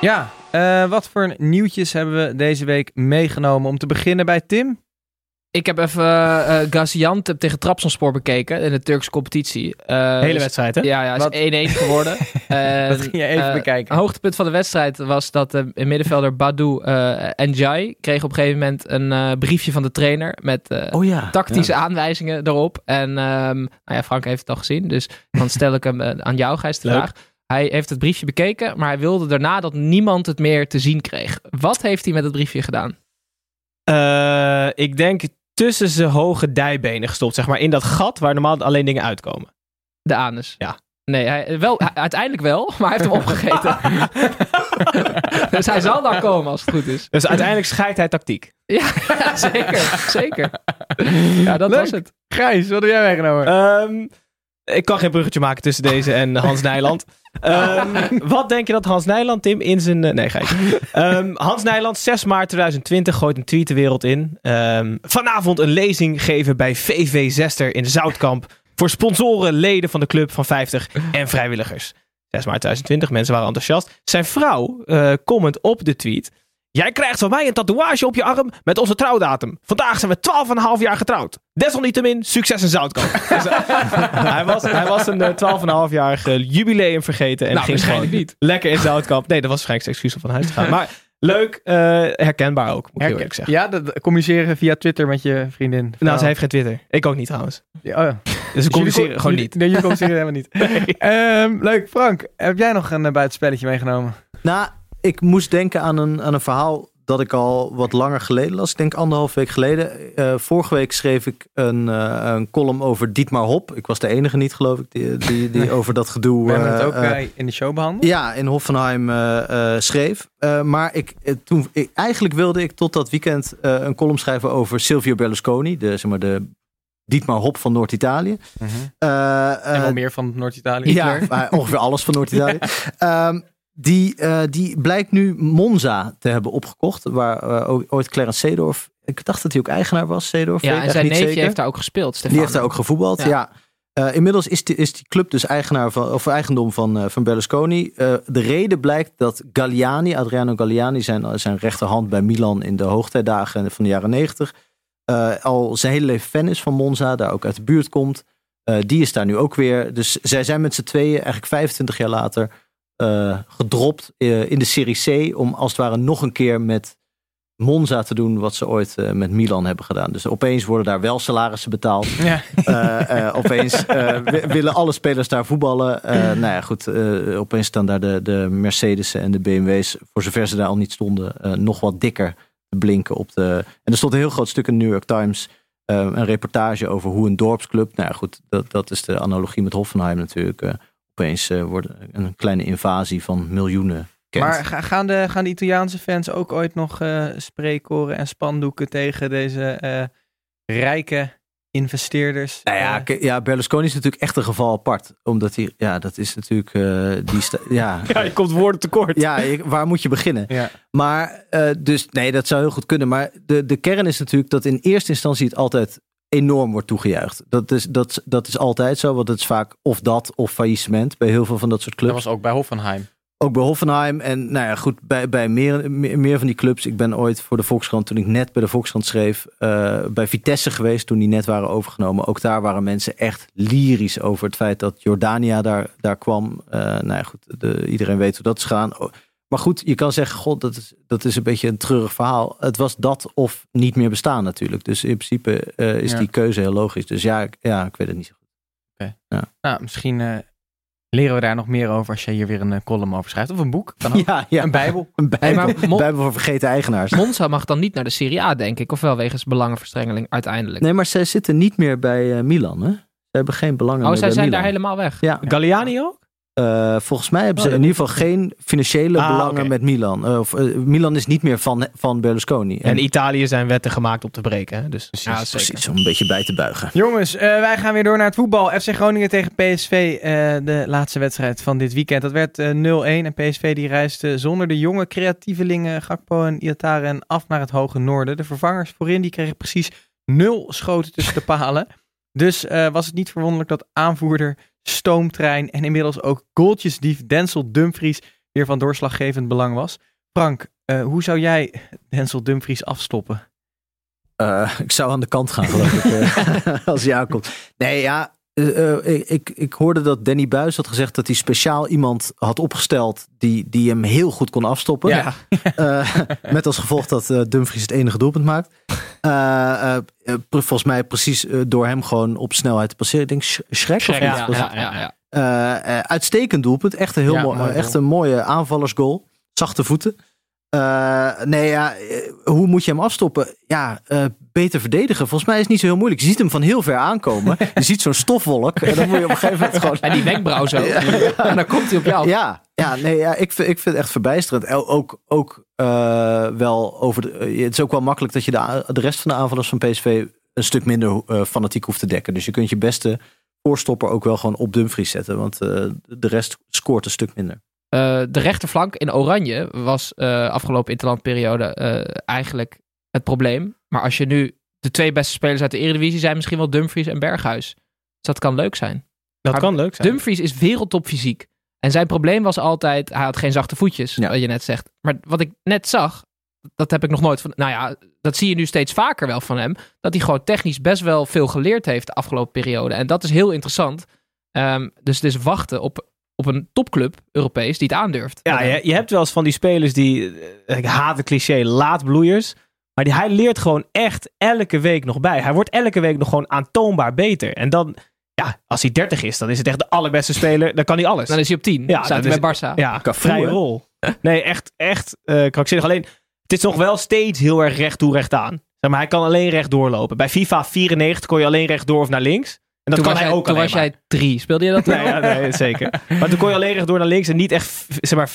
Ja, eh, wat voor nieuwtjes hebben we deze week meegenomen? Om te beginnen bij Tim. Ik heb even eh, Gaziantep tegen Trabzonspor bekeken in de Turkse competitie. Eh, Hele wedstrijd, hè? Ja, ja, is 1-1 geworden. En, Dat ging je even eh, bekijken. Hoogtepunt van de wedstrijd was dat de middenvelder Badu eh Njai kreeg op een gegeven moment een briefje van de trainer met Oh ja. tactische aanwijzingen erop. En ehm, nou ja, Frank heeft het al gezien, dus dan stel ik hem aan jou, Gijs, de Leuk. vraag. Hij heeft het briefje bekeken, maar hij wilde daarna dat niemand het meer te zien kreeg. Wat heeft hij met het briefje gedaan? Ik denk tussen zijn hoge dijbenen gestopt, zeg maar. In dat gat waar normaal alleen dingen uitkomen. De anus. Ja. Nee, hij, wel, hij- uiteindelijk wel, maar hij heeft hem opgegeten. dus hij zal daar komen als het goed is. Dus uiteindelijk scheidt hij tactiek. Ja, zeker. Zeker. Ja, dat Leuk. was het. Gijs, wat heb jij meegenomen? Ehm, ik kan geen bruggetje maken tussen deze en Hans Nijland. Ehm, wat denk je dat Hans Nijland, Tim, in zijn... eh, nee, geitje. Ehm, Hans Nijland, 6 maart 2020, gooit een tweet de wereld in. Ehm, vanavond een lezing geven bij VV Zester in Zoutkamp. Voor sponsoren, leden van de club van 50 en vrijwilligers. 6 maart 2020, mensen waren enthousiast. Zijn vrouw, eh comment op de tweet. Jij krijgt van mij een tatoeage op je arm met onze trouwdatum. Vandaag zijn we 12,5 jaar getrouwd. Desalniettemin, succes in Zoutkamp. Dus, eh, hij, was, hij was een eh, 12,5-jarig jubileum vergeten. En Nou, ging gewoon waarschijnlijk niet. lekker in Zoutkamp. Nee, dat was waarschijnlijk zijn excuus om van huis te gaan. Maar leuk, eh, herkenbaar ook, moet ik eerlijk zeggen. Ja, dat, communiceren via Twitter met je vriendin. Nou, zij heeft geen Twitter. Ik ook niet trouwens. Ja, oh ja. Dus we communiceren jullie- gewoon niet. Nee, jullie communiceren helemaal niet. Ehm, leuk, Frank. Heb jij nog een uh, buitenspelletje meegenomen? Nou, ik moest denken aan een, aan een verhaal dat ik al wat langer geleden las. Ik denk anderhalf week geleden. Eh, vorige week schreef ik een, eh, een column over Dietmar Hop. Ik was de enige niet, geloof ik, die, die, die over dat gedoe... We hebben het eh, ook eh, eh, in de show behandeld. ja, in Hoffenheim schreef. Maar ik, toen, ik, eigenlijk wilde ik tot dat weekend een column schrijven over Silvio Berlusconi. De, zeg maar, de Dietmar Hop van Noord-Italië. Mhm. En wel meer van Noord-Italië. ja, maar ongeveer alles van Noord-Italië. Ehm, die, eh, die blijkt nu Monza te hebben opgekocht. Waar eh, ooit Clarence Seedorf... Ik dacht dat hij ook eigenaar was, Seedorf. Ja, en zijn neefje heeft daar ook gespeeld. Die heeft daar ook gevoetbald, ja. Ja. Eh, inmiddels is die, is die club dus eigenaar van, of eigendom van, van Berlusconi. De reden blijkt dat Galliani, Adriano Galliani, zijn, zijn rechterhand bij Milan in de hoogtijdagen van de jaren negentig, al zijn hele leven fan is van Monza, daar ook uit de buurt komt. Die is daar nu ook weer. Dus zij zijn met z'n tweeën eigenlijk 25 jaar later eh, gedropt eh, in de Serie C om als het ware nog een keer met Monza te doen wat ze ooit eh, met Milan hebben gedaan. Dus opeens worden daar wel salarissen betaald. Ja. Opeens wi- willen alle spelers daar voetballen. Nou ja, goed. opeens staan daar de, de Mercedes en de BMW's, voor zover ze daar al niet stonden, nog wat dikker te blinken op de. En er stond een heel groot stuk in de New York Times. een reportage over hoe een dorpsclub. Nou ja, goed, dat, dat is de analogie met Hoffenheim natuurlijk. Opeens eh, wordt een kleine invasie van miljoenen. Kent. Maar ga- gaan de, gaan de Italiaanse fans ook ooit nog eh spreekkoren en spandoeken tegen deze eh, rijke investeerders? Nou ja, ja, Berlusconi is natuurlijk echt een geval apart. Omdat hij, ja, dat is natuurlijk, eh, die ja. Ja, je komt woorden tekort. Ja, waar moet je beginnen? Ja. Maar, eh, dus nee, dat zou heel goed kunnen. Maar de, de kern is natuurlijk dat in eerste instantie het altijd enorm wordt toegejuicht. Dat is, dat, dat is altijd zo, want het is vaak of dat of faillissement bij heel veel van dat soort clubs. Dat was ook bij Hoffenheim. Ook bij Hoffenheim en nou ja, goed, bij, bij meer, meer, meer van die clubs. Ik ben ooit voor de Volkskrant, toen ik net bij de Volkskrant schreef, eh, bij Vitesse geweest toen die net waren overgenomen. Ook daar waren mensen echt lyrisch over het feit dat Jordania daar, daar kwam. Eh, nou ja, goed, de, iedereen weet hoe dat is gegaan. Maar goed, je kan zeggen, god, dat is, dat is een beetje een treurig verhaal. Het was dat of niet meer bestaan natuurlijk. Dus in principe eh, is Ja. die keuze heel logisch. Dus ja, ik- ja, ik weet het niet zo goed. Nou, misschien eh, leren we daar nog meer over als jij hier weer een eh, column over schrijft. Of een boek. Ja, ja. Een bijbel. Een bijbel, Hey, maar Mon- bijbel voor vergeten eigenaars. Monza mag dan niet naar de Serie A, denk ik. Ofwel wegens belangenverstrengeling uiteindelijk. Nee, maar zij zitten niet meer bij Milan, hè? Ze hebben geen belangen oh, zij zijn Milan. daar helemaal weg. Ja, Galliani ook? Eh, volgens mij hebben ze Oh, in ieder geval geen financiële Ah, belangen met Milan. Eh, of, eh, Milan is niet meer van, van Berlusconi. En Italië zijn wetten gemaakt om te breken. hè? Dus Ja, zeker. precies, om een beetje bij te buigen. Jongens, eh, wij gaan weer door naar het voetbal. FC Groningen tegen PSV, eh, de laatste wedstrijd van dit weekend. Dat werd eh, 0-1 en PSV die reisde zonder de jonge creatievelingen Gakpo en Iataren af naar het hoge noorden. De vervangers voorin die kregen precies nul schoten tussen de palen. Dus eh, was het niet verwonderlijk dat aanvoerder, stoomtrein en inmiddels ook goaltjesdief Denzel Dumfries weer van doorslaggevend belang was. Frank, eh, hoe zou jij Denzel Dumfries afstoppen? Eh, ik zou aan de kant gaan, geloof ik, eh, als hij aankomt. Nee, ja, eh, ik, ik, ik hoorde dat Danny Buis had gezegd dat hij speciaal iemand had opgesteld die, die hem heel goed kon afstoppen. Ja. Eh, met als gevolg dat Dumfries het enige doelpunt maakt. Volgens mij precies door hem gewoon op snelheid te passeren. Ik denk Sch- Schrek of Schrek, ja, ja, ja, ja. Uitstekend doelpunt. Echt een, heel mooi, echt een mooie aanvallersgoal. Zachte voeten. Eh, nee, ja, eh, hoe moet je hem afstoppen? Ja, eh, beter verdedigen. Volgens mij is het niet zo heel moeilijk. Je ziet hem van heel ver aankomen. Je ziet zo'n stofwolk. En dan moet je op een gegeven moment gewoon... En die wenkbrauw zo. En dan komt hij op jou. Ja, ja, nee, ja ik, vind, ik vind het echt verbijsterend. Ook, ook wel over de, het is ook wel makkelijk dat je de, de rest van de aanvallers van PSV een stuk minder fanatiek hoeft te dekken. Dus je kunt je beste voorstopper ook wel gewoon op Dumfries zetten. Want de rest scoort een stuk minder. Eh, de rechterflank in oranje was eh, afgelopen interlandperiode eh, eigenlijk het probleem. Maar als je nu de twee beste spelers uit de Eredivisie zijn misschien wel Dumfries en Berghuis. Dus dat kan leuk zijn. Dat Maar kan leuk zijn. Dumfries is wereldtop fysiek. En zijn probleem was altijd, hij had geen zachte voetjes, Ja. wat je net zegt. Maar wat ik net zag, dat heb ik nog nooit van. Nou ja, dat zie je nu steeds vaker wel van hem. Dat hij gewoon technisch best wel veel geleerd heeft de afgelopen periode. En dat is heel interessant. Ehm, dus het is wachten op, op een topclub Europees die het aandurft. Ja, je, je hebt wel eens van die spelers die, eh, ik haat het cliché, laatbloeiers. Maar die, hij leert gewoon echt elke week nog bij. Hij wordt elke week nog gewoon aantoonbaar beter. En dan, ja, als hij 30 is, dan is het echt de allerbeste speler. Dan kan hij alles. Dan is hij op 10. Ja, staat hij bij Barça. Ja, Cafu, vrije rol. Nee, echt, echt eh krankzinnig. Alleen, het is nog wel steeds heel erg recht toe, recht aan. Zeg maar, hij kan alleen recht doorlopen. Bij FIFA 94 kon je alleen recht door of naar links. En dat toen kan was, hij jij, ook toen was maar. jij drie. Speelde je dat? Nee, ja, nee, zeker. Maar toen kon je alleen recht door naar links en niet echt, zeg maar,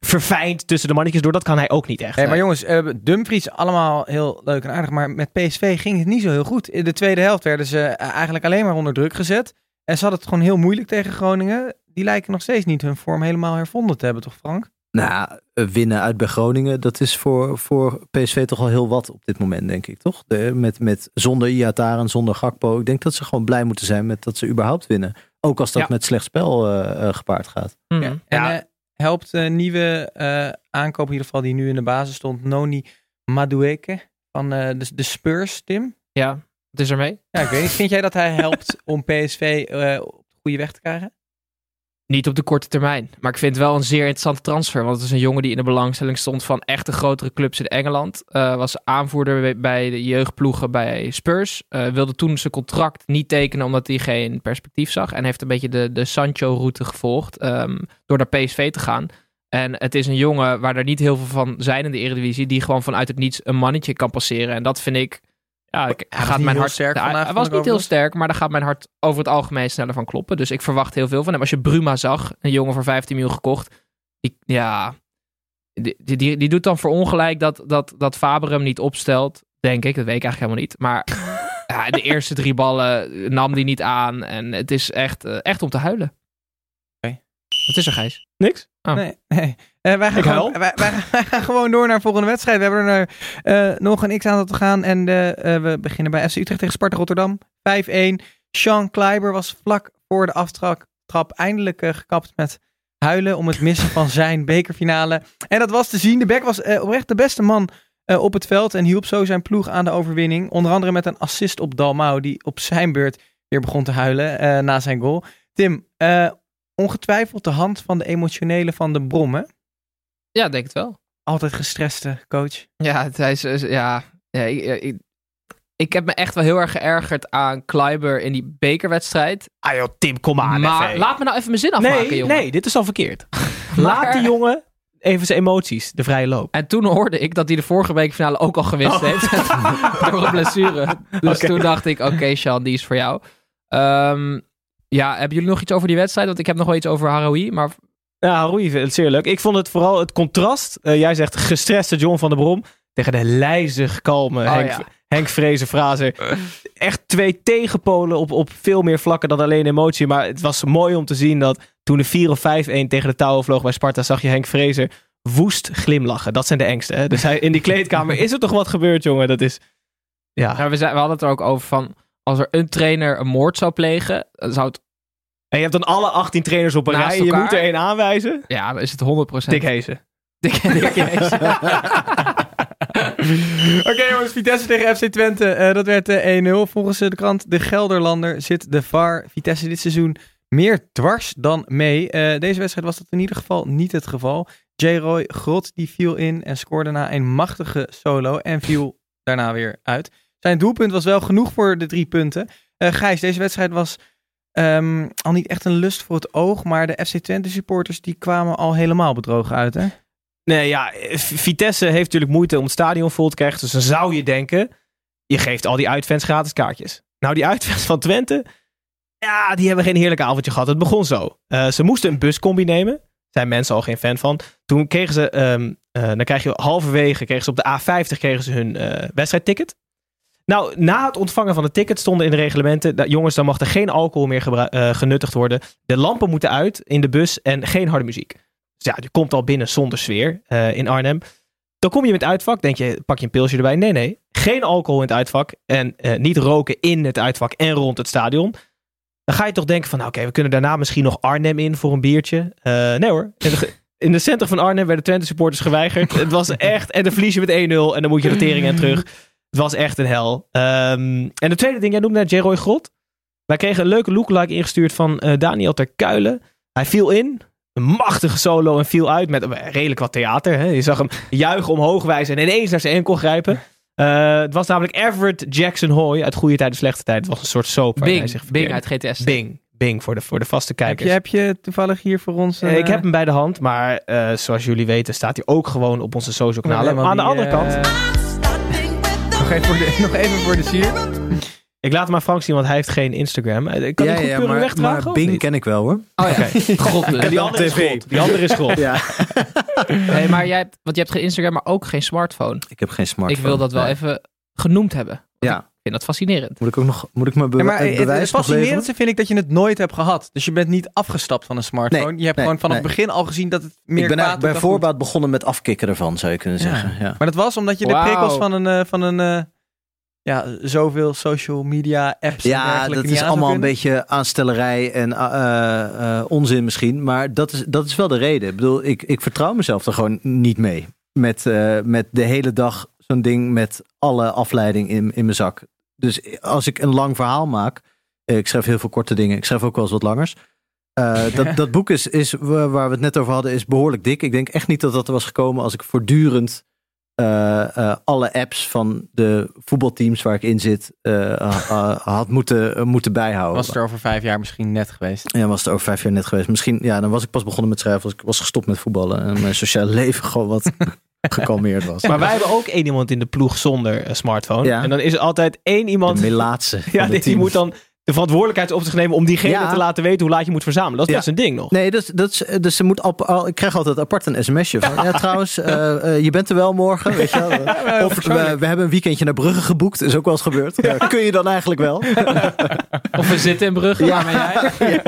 verfijnd tussen de mannetjes door. Dat kan hij ook niet echt. Hey, maar jongens, eh, Dumfries allemaal heel leuk en aardig. Maar met PSV ging het niet zo heel goed. In de tweede helft werden ze eh, eigenlijk alleen maar onder druk gezet. En ze hadden het gewoon heel moeilijk tegen Groningen. Die lijken nog steeds niet hun vorm helemaal hervonden te hebben, toch Frank? Nou, eh, winnen uit bij Groningen, dat is voor, voor PSV toch al heel wat op dit moment, denk ik, toch? De, met, met, zonder Iataren, zonder Gakpo. Ik denk dat ze gewoon blij moeten zijn met dat ze überhaupt winnen. Ook als dat Ja. met slecht spel eh, eh, gepaard gaat. Mhm. En Ja. eh, helpt de nieuwe eh, aankoop in ieder geval die nu in de basis stond, Noni Madueke van eh, de, de Spurs, Tim? Ja, het is ermee. Ja, ik weet niet. Vind jij dat hij helpt om PSV op de goede weg te krijgen? Niet op de korte termijn. Maar ik vind het wel een zeer interessante transfer. Want het is een jongen die in de belangstelling stond van echte grotere clubs in Engeland. Eh, was aanvoerder bij- de jeugdploegen bij Spurs. Eh, wilde toen zijn contract niet tekenen omdat hij geen perspectief zag. En heeft een beetje de, de Sancho-route gevolgd ehm, door naar PSV te gaan. En het is een jongen waar er niet heel veel van zijn in de Eredivisie. Die gewoon vanuit het niets een mannetje kan passeren. En dat vind ik... Ja, ik, was gaat mijn hart sterk Ja, Hij was ik niet heel sterk, maar daar gaat mijn hart over het algemeen sneller van kloppen. Dus ik verwacht heel veel van hem. Als je Bruma zag, een jongen voor 15 miljoen gekocht. Die, ja, die, die, die, die doet dan voor ongelijk dat, dat, dat Faber hem niet opstelt. Denk ik, dat weet ik eigenlijk helemaal niet. Maar ja, de eerste drie ballen nam die niet aan. En het is echt, eh, echt om te huilen. Wat is er, Gijs? Niks? Oh. Nee, nee. Eh, wij, gaan Ik gewoon, wij, wij, wij gaan gewoon door naar de volgende wedstrijd. We hebben er eh, nog een x-aantal te gaan. En eh, eh, we beginnen bij FC Utrecht tegen Sparta Rotterdam. 5-1. Sean Kleiber was vlak voor de aftrap trap eindelijk eh, gekapt met huilen om het missen van zijn bekerfinale. En dat was te zien. De Beck was eh, oprecht de beste man eh, op het veld en hielp zo zijn ploeg aan de overwinning. Onder andere met een assist op Dalmau, die op zijn beurt weer begon te huilen eh, na zijn goal. Tim, eh, ongetwijfeld de hand van de emotionele van de Brom, hè? Ja, denk het wel. Altijd gestreste coach. Ja, het, hij is, is- ja, ja ik, ik, ik heb me echt wel heel erg geërgerd aan Kleiber in die bekerwedstrijd. Ah joh, Tim, kom aan. maar even. laat me nou even mijn zin afmaken, nee, jongen. nee, dit is al verkeerd. Laat die jongen even zijn emoties de vrije loop. En toen hoorde ik dat hij de vorige bekerfinale ook al gewist heeft. door een blessure. Dus toen dacht ik, oké Sean, die is voor jou. Ehm, ja, hebben jullie nog iets over die wedstrijd? Want ik heb nog wel iets over Haroui. Maar Ja, Haroui vindt het zeer leuk. Ik vond het vooral het contrast. eh, jij zegt gestreste John van der Brom. Tegen de lijzig kalme Oh, Henk, ja. Henk Vrezen Fraser. Echt twee tegenpolen op, op veel meer vlakken dan alleen emotie. Maar het was mooi om te zien dat toen de 4 of 5-1 tegen de touwen vloog bij Sparta. Zag je Henk Vrezer woest glimlachen. Dat zijn de engste. Hè? Dus hij, in die kleedkamer is er toch wat gebeurd jongen. Dat is... Ja. nou, we, we hadden het er ook over van... Als er een trainer een moord zou plegen, dan zou het... En je hebt dan alle 18 trainers op een Naast rij. Je elkaar. moet er één aanwijzen. Ja, dan is het 100%. Dick Dick Hees. Oké jongens, Vitesse tegen FC Twente. Eh, dat werd eh, 1-0. Volgens eh, de krant De Gelderlander zit de VAR Vitesse dit seizoen meer dwars dan mee. Eh, deze wedstrijd was dat in ieder geval niet het geval. J. Roy Grot die viel in en scoorde na een machtige solo en viel daarna weer uit. Zijn doelpunt was wel genoeg voor de drie punten. Eh Gijs, deze wedstrijd was ehm, al niet echt een lust voor het oog, maar de FC Twente supporters die kwamen al helemaal bedrogen uit hè? Nee, ja, V- Vitesse heeft natuurlijk moeite om het stadion vol te krijgen. Dus dan zou je denken, je geeft al die uitfans gratis kaartjes. Nou, die uitfans van Twente, ja, die hebben geen heerlijk avondje gehad. Het begon zo. Eh, ze moesten een buscombi nemen. Zijn mensen al geen fan van. Toen kregen ze, ehm, eh, dan krijg je halverwege, kregen ze op de A50 kregen ze hun eh, wedstrijdticket. Nou, na het ontvangen van het ticket stonden in de reglementen, dat, jongens, dan mag er geen alcohol meer eh, genuttigd worden. De lampen moeten uit in de bus en geen harde muziek. Dus ja, je komt al binnen zonder sfeer eh, in Arnhem. Dan kom je met het uitvak, denk je, pak je een pilsje erbij. Nee, nee, geen alcohol in het uitvak en eh, niet roken in het uitvak en rond het stadion. Dan ga je toch denken van, nou, oké, we kunnen daarna misschien nog Arnhem in voor een biertje. Nee hoor, de, in de centrum van Arnhem werden Twente supporters geweigerd. het was echt, en dan verlies je met 1-0 en dan moet je rotering en terug. Het was echt een hel. Ehm, en de tweede ding, jij noemde net Jeroy Grot. Wij kregen een leuke lookalike ingestuurd van eh, Daniel ter Kuilen. Hij viel in, een machtige solo en viel uit met eh, redelijk wat theater. Hè? Je zag hem juichen omhoog wijzen en ineens naar zijn enkel grijpen. Eh, het was namelijk Everett Jackson Hoy uit Goede Tijden, Slechte Tijden. Het was een soort soap. waar hij Bing, zich Bing uit GTS. Bing. Bing voor de, voor de vaste Heb kijkers. je, heb je toevallig hier voor ons... Eh, ik heb hem bij de hand, maar eh, zoals jullie weten staat hij ook gewoon op onze social kanalen. Nee, Maar aan de andere kant, even voor de, nog even voor de sier. ik laat hem aan Frank zien, want hij heeft geen Instagram. Eh, Kan ja, hij goed ja, maar, wegdragen? maar Bing ken ik wel hoor. Oh ja, god. En die andere is. God. Die andere is God. Ja. Nee, maar jij hebt, want je hebt geen Instagram, maar ook geen smartphone. Ik heb geen smartphone. Ik wil dat wel even genoemd hebben. Ja. Ik vind dat fascinerend. Moet ik ook nog, moet ik mijn Ja, bewa- maar het fascinerendste vind ik dat je het nooit hebt gehad. Dus je bent niet afgestapt van een smartphone. Nee, je hebt nee, gewoon vanaf nee. het begin al gezien dat het meer Ik ben kwaad bij dan voorbaat begonnen met afkicken ervan, zou je kunnen Ja. zeggen. Ja. Maar dat was omdat je de prikkels van een, eh, van een eh, ja, zoveel social media apps Ja, dat is allemaal een beetje aanstellerij en eh, eh, onzin misschien. Maar dat is, dat is wel de reden. Ik bedoel, ik, ik vertrouw mezelf er gewoon niet mee. Met, eh, met de hele dag zo'n ding met alle afleiding in, in mijn zak. Dus als ik een lang verhaal maak. eh, Ik schrijf heel veel korte dingen. Ik schrijf ook wel eens wat langers. Eh, dat, dat boek is, is, wa- waar we het net over hadden, is behoorlijk dik. Ik denk echt niet dat dat er was gekomen als ik voortdurend eh, alle apps van de voetbalteams waar ik in zit had moeten, moeten bijhouden. Was het er over vijf jaar misschien net geweest. Ja, was het over vijf jaar net geweest. Misschien, ja, dan was ik pas begonnen met schrijven als ik was gestopt met voetballen en mijn sociale leven gewoon wat gekalmeerd was. Maar wij hebben ook één iemand in de ploeg zonder eh, smartphone. Ja. En dan is er altijd één de iemand... melaatse. Ja, van die, moet dan de verantwoordelijkheid op zich nemen om diegene Ja. te laten weten hoe laat je moet verzamelen. Dat is Ja. best een ding nog. Nee, dat, is- dat is, dus ze moet al, al- ik krijg altijd apart een sms'je van. Ja, trouwens, eh, eh, je bent er wel morgen. Weet je wel. Of we, we hebben een weekendje naar Brugge geboekt. Is ook wel eens gebeurd. Ja, kun je dan eigenlijk wel? Of we zitten in Brugge, Ja. waar ben jij?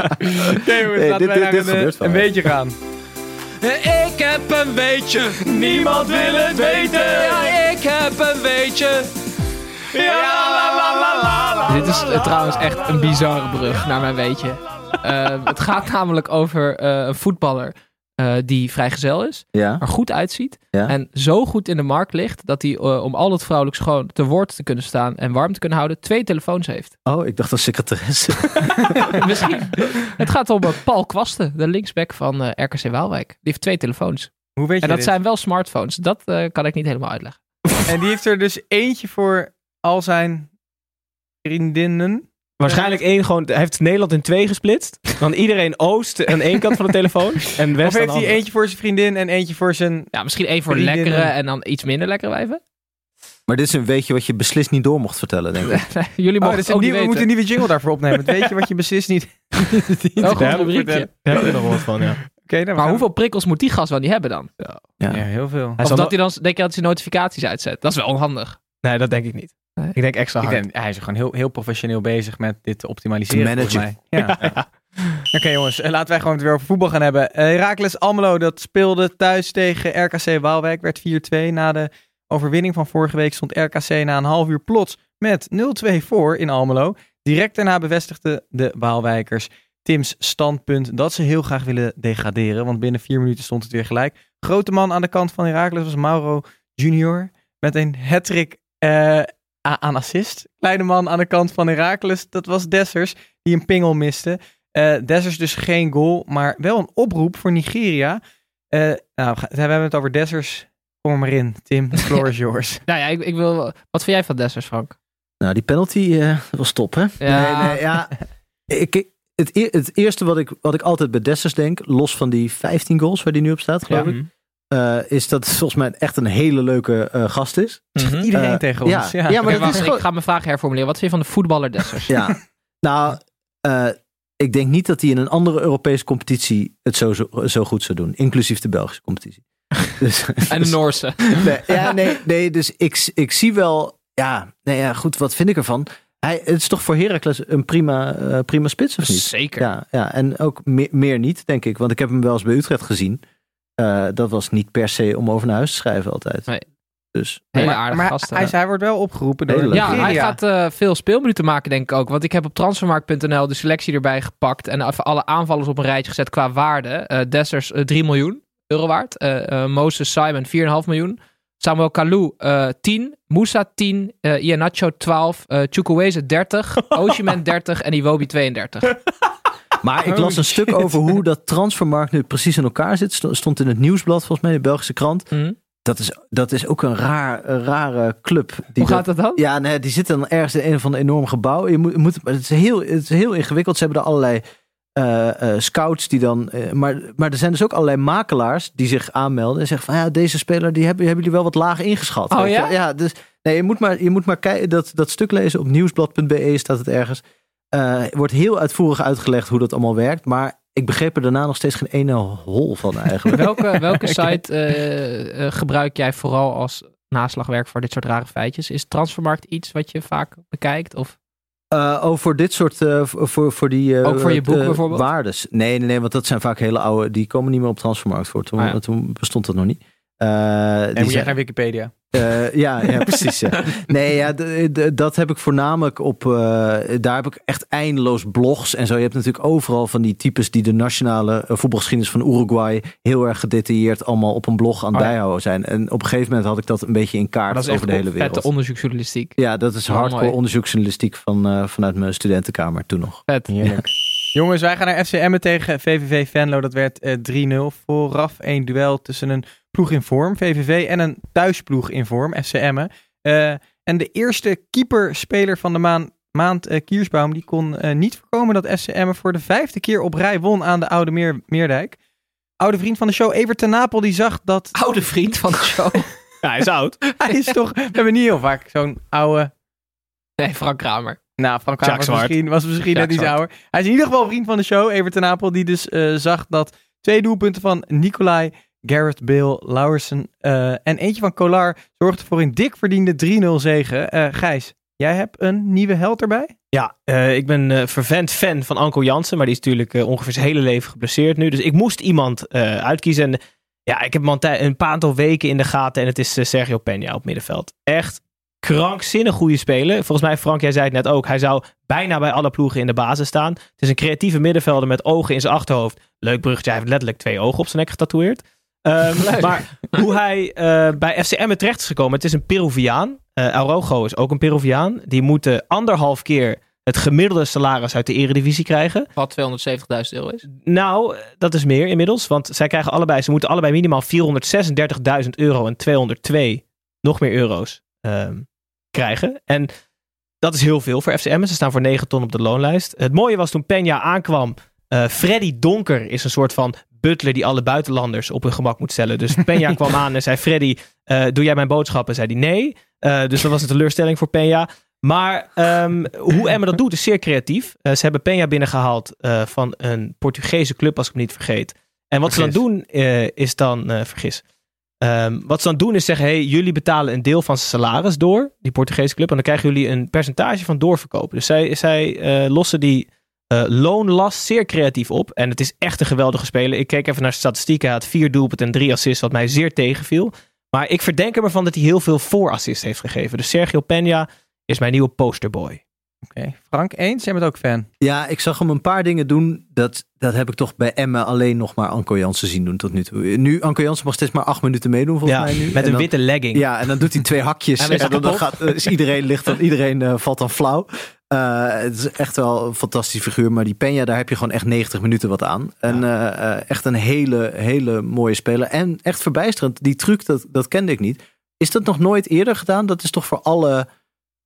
Nee, laten dit- wij dit- een, eh, gebeurt een beetje gaan. Ik heb een weetje, niemand wil het weten. Ja, ik heb een weetje. Ja, la la la la la. Dit is eh, trouwens echt een bizarre brug, naar mijn weetje. Eh, het gaat namelijk over eh, een voetballer eh, die vrijgezel is, Ja. er goed uitziet. Ja. En zo goed in de markt ligt dat hij eh, om al dat vrouwelijk schoon te woord te kunnen staan en warm te kunnen houden, twee telefoons heeft. Oh, ik dacht als secretaresse. Misschien. Het gaat om eh, Paul Kwasten, de linksback van RKC Waalwijk. Die heeft twee telefoons. Hoe weet je En dat dit? zijn wel smartphones. Dat eh, kan ik niet helemaal uitleggen. En die heeft er dus eentje voor al zijn vriendinnen. Waarschijnlijk één gewoon... Hij heeft Nederland in twee gesplitst. Dan iedereen oost aan één kant van de telefoon. En west Of heeft hij andere. eentje voor zijn vriendin en eentje voor zijn... Ja, misschien één voor Vriendinnen. lekkere en dan iets minder lekkere wijven. Maar dit is een weetje wat je beslist niet door mocht vertellen, denk ik. Jullie Oh, mogen het ook niet nieuwe, we moeten een nieuwe jingle daarvoor opnemen. Weet je wat je beslist niet... niet Wel goed rubriekje. Oké, Daar heb je nog wat van, ja. dan Maar gaan hoeveel prikkels moet die gast wel niet hebben dan? Ja. Ja, heel veel. Hij Of dat hij dan, denk je dat hij notificaties uitzet? Dat is wel onhandig. Nee, dat denk ik niet. Nee. Ik denk extra Ik hard. denk, hij is gewoon heel, heel professioneel bezig met dit te optimaliseren. Volgens mij. Ja. ja. Oké jongens, eh, laten wij gewoon het weer over voetbal gaan hebben. Eh, Heracles Almelo, dat speelde thuis tegen RKC Waalwijk, werd 4-2. Na de overwinning van vorige week stond RKC na een half uur plots met 0-2 voor in Almelo. Direct daarna bevestigden de Waalwijkers Tim's standpunt dat ze heel graag willen degraderen. Want binnen vier minuten stond het weer gelijk. Grote man aan de kant van Heracles was Mauro Junior. Met een hat-trick eh, a- aan assist. Kleine man aan de kant van Heracles, dat was Dessers, die een pingel miste. Eh Dessers dus geen goal, maar wel een oproep voor Nigeria. Eh, nou, we hebben het over Dessers. Kom er maar in, Tim. The floor is yours. Nou ja, ik, ik wil... Wat vind jij van Dessers, Frank? Nou, die penalty eh, was top, hè? Ja. Nee, nee, ja. Ik, het, e- het eerste wat ik, wat ik altijd bij Dessers denk, los van die 15 goals waar die nu op staat, geloof Ja. ik, eh, is dat het volgens mij echt een hele leuke eh, gast is. Mhm. Iedereen Eh, tegen ja. ons. Ja, Ja, maar wacht, ik ga mijn vraag herformuleren. Wat vind je van de voetballer Dessers? Ja. nou, eh, ik denk niet dat hij in een andere Europese competitie het zo, zo, zo goed zou doen, inclusief de Belgische competitie. Dus, En de Noorse. nee, ja, nee, nee, dus ik, ik zie wel, ja, nee, ja, goed, wat vind ik ervan? Hij, het is toch voor Heracles een prima, prima spits, of niet? Zeker. Ja, ja, en ook meer, meer niet, denk ik. Want ik heb hem wel eens bij Utrecht gezien. Eh, dat was niet per se om over naar huis te schrijven altijd. Nee. Dus, Hele maar, aardige maar gasten. hij, hij wordt wel opgeroepen door Hele. Ja, hij gaat eh, veel speelminuten maken, denk ik ook. Want ik heb op transfermarkt.nl de selectie erbij gepakt. En even alle aanvallers op een rijtje gezet qua waarde. Eh Dessers eh, 3 miljoen. euro waard. Moses Simon 4,5 miljoen. Samuel Kalou eh 10. Moussa 10. eh Ianacho 12. eh Chukwueze 30. Oshiman 30. En Iwobi 32. Maar ik las een stuk over hoe dat transfermarkt nu precies in elkaar zit. Sto- Stond in het nieuwsblad, volgens mij, de Belgische krant. Hm. Dat is, dat is ook een, raar, een rare club. Die Hoe gaat dat dan? Ja, nee, die zitten dan ergens in een van de enorme gebouwen. Je moet, moet, het, is heel, het is heel ingewikkeld. Ze hebben er allerlei eh, eh, scouts die dan. eh, maar, maar er zijn dus ook allerlei makelaars die zich aanmelden en zeggen van ja, deze speler die hebben, hebben jullie wel wat laag ingeschat. Oh, ja? Ja, dus nee, je moet maar, je moet maar kijken. Dat, dat stuk lezen op nieuwsblad.be staat het ergens. Eh, wordt heel uitvoerig uitgelegd hoe dat allemaal werkt. Maar ik begreep er daarna nog steeds geen ene hol van eigenlijk. Welke, welke site eh, eh, gebruik jij vooral als naslagwerk voor dit soort rare feitjes? Is Transfermarkt iets wat je vaak bekijkt? Of Eh, oh, voor dit soort, eh, voor, voor, die eh, Ook voor je boek eh, bijvoorbeeld? waardes. Nee, nee, nee, want dat zijn vaak hele oude, die komen niet meer op transfermarkt voor. Toen, Ah, ja. toen bestond dat nog niet. Eh, die En moet jij zijn- naar Wikipedia. Eh, ja, ja, precies. Ja. Nee, ja, dat heb ik voornamelijk op. eh, daar heb ik echt eindeloos blogs en zo. Je hebt natuurlijk overal van die types die de nationale voetbalgeschiedenis van Uruguay heel erg gedetailleerd allemaal op een blog aan het Oh ja. bijhouden zijn. En op een gegeven moment had ik dat een beetje in kaart dat is over echt de hele vette wereld. onderzoeksjournalistiek. Ja, dat is Wel hardcore mooi. onderzoeksjournalistiek van, eh, vanuit mijn studentenkamer toen nog. Vet. Heerlijk. Jongens, wij gaan naar FC Emmen tegen VVV Venlo. Dat werd eh, 3-0. Vooraf een duel tussen een ploeg in vorm, VVV, en een thuisploeg in vorm, FC Emmen. Eh, en de eerste keeperspeler van de maan, maand, eh, Kiersbaum, die kon eh, niet voorkomen dat FC Emmen voor de vijfde keer op rij won aan de Oude Meer, Meerdijk. Oude vriend van de show, Evert ten Napel, die zag dat... Oude vriend van de show. Ja, hij is oud. Hij is toch... We hebben niet heel vaak zo'n oude... Nee, Frank Kramer. Nou, Frank Kramer was misschien, was misschien net iets ouder. Hij is in ieder geval vriend van de show, Evert ten Apel, die dus eh, zag dat twee doelpunten van Nicolai, Garrett Bale, Lauwersen eh, en eentje van Kolar zorgden voor een dik verdiende 3-0 zege. Eh, Gijs, jij hebt een nieuwe held erbij? Ja, ik ben eh vervent fan van Anko Jansen, maar die is natuurlijk ongeveer zijn hele leven geblesseerd nu. Dus ik moest iemand uitkiezen. En ja, ik heb hem tij- een paar aantal weken in de gaten en het is Sergio Peña op middenveld. Echt krankzinnig goede speler. Volgens mij, Frank, jij zei het net ook, hij zou bijna bij alle ploegen in de basis staan. Het is een creatieve middenvelder met ogen in zijn achterhoofd. Leuk bruggetje, hij heeft letterlijk twee ogen op zijn nek getatoeëerd. Ehm, maar hoe hij eh, bij FCM terecht is gekomen, het is een Peruviaan. Eh Araujo is ook een Peruviaan. Die moeten anderhalf keer het gemiddelde salaris uit de eredivisie krijgen. Wat 270.000 euro is. Nou, dat is meer inmiddels. Want zij krijgen allebei, ze moeten allebei minimaal 436.000 euro en 202 nog meer euro's ehm, krijgen. En dat is heel veel voor FCM. Ze staan voor 9 ton op de loonlijst. Het mooie was toen Peña aankwam. eh Freddy Donker is een soort van butler die alle buitenlanders op hun gemak moet stellen. Dus Peña kwam aan en zei: Freddy, eh, doe jij mijn boodschappen? Zei hij nee. Eh, dus dat was een teleurstelling voor Peña. Maar ehm, hoe Emma dat doet is zeer creatief. Ze hebben Peña binnengehaald eh, van een Portugese club, als ik me niet vergeet. En wat ze dan doen is dan, vergis. Ehm, wat ze dan doen is zeggen, hey, jullie betalen een deel van zijn salaris door, die Portugese club, en dan krijgen jullie een percentage van doorverkopen. Dus zij, zij eh, lossen die eh, loonlast zeer creatief op. En het is echt een geweldige speler. Ik keek even naar statistieken. Hij had vier doelpunten en drie assists, wat mij zeer tegenviel. Maar ik verdenk hem ervan dat hij heel veel voorassists heeft gegeven. Dus Sergio Peña is mijn nieuwe posterboy. Oké, Frank, eens? Jij bent ook fan. Ja, ik zag hem een paar dingen doen. Dat, dat heb ik toch bij Emmen alleen nog maar Anko Jansen zien doen tot nu toe. Nu, Anko Jansen mag steeds maar acht minuten meedoen volgens Ja, mij nu. met En een dan- witte legging. Ja, en dan doet hij twee hakjes. En dan, gaat, is iedereen, ligt dan, iedereen eh, valt dan flauw. Eh, het is echt wel een fantastisch figuur. Maar die Peña, daar heb je gewoon echt 90 minuten wat aan. En eh, eh, echt een hele, hele mooie speler. En echt verbijsterend. Die truc, dat, dat kende ik niet. Is dat nog nooit eerder gedaan? Dat is toch voor alle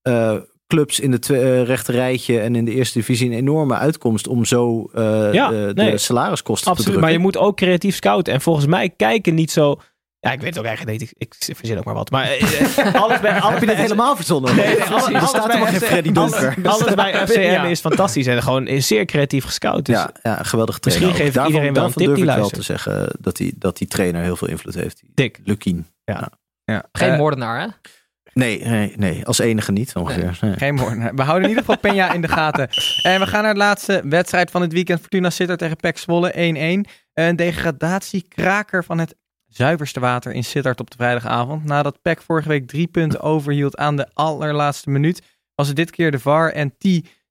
eh, clubs in het twe- eh, rechte rijtje en in de eerste divisie een enorme uitkomst om zo eh, Ja, de, nee. de salariskosten te Absoluut, drukken. maar je moet ook creatief scouten. En volgens mij kijken niet zo... Ja, ik weet het ook eigenlijk niet. Ik, ik verzin ook maar wat. Maar eh, alles bij... Alles heb je dit helemaal verzonnen? Nee, nee, alles, er staat bij helemaal geen Freddy Donker. Alles, alles bij FCM Ja. is fantastisch. En gewoon is zeer creatief gescout. Dus ja, ja, geweldig Misschien trainer. geeft Daarvan- iedereen wel een tip durf die ik wel luistert. te zeggen dat die, dat die trainer heel veel invloed heeft. Dick. Lukien. Ja. Geen Eh, moordenaar, hè? Nee, nee, nee, als enige niet ongeveer. Nee. Geen moord. We houden in ieder geval Peña in de gaten. En we gaan naar de laatste wedstrijd van het weekend. Fortuna Sittard tegen PEC Zwolle 1-1. Een degradatiekraker van het zuiverste water in Sittard op de vrijdagavond. Nadat PEC vorige week drie punten overhield aan de allerlaatste minuut... was het dit keer de VAR en T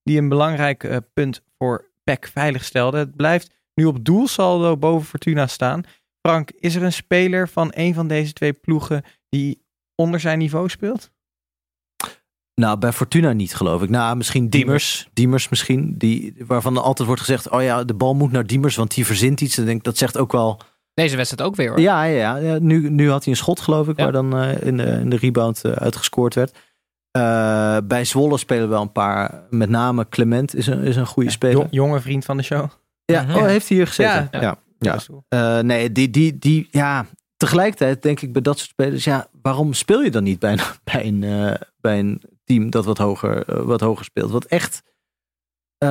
die een belangrijk eh, punt voor PEC veilig stelde. Het blijft nu op doelsaldo boven Fortuna staan. Frank, is er een speler van een van deze twee ploegen die onder zijn niveau speelt? Nou, bij Fortuna niet, geloof ik. Nou, misschien Diemers. Diemers misschien. Die, waarvan er altijd wordt gezegd, oh ja, de bal moet naar Diemers, want die verzint iets. Dan denk ik, dat zegt ook wel... Deze wedstrijd ook weer hoor. Ja, ja, ja. Nu, nu had hij een schot, geloof ik, Ja. waar dan eh, in, de, in de rebound eh, uitgescoord werd. Eh, bij Zwolle spelen wel een paar. Met name Clement is een, is een goede speler. Jong- jonge vriend van de show. Ja, Mhm. oh, heeft hij hier gezeten? Ja. Ja. Eh, nee, die, die, die, ja, tegelijkertijd denk ik bij dat soort spelers, ja, waarom speel je dan niet bij een, bij een, eh, bij een team dat wat hoger, eh, wat hoger speelt? Wat echt. eh,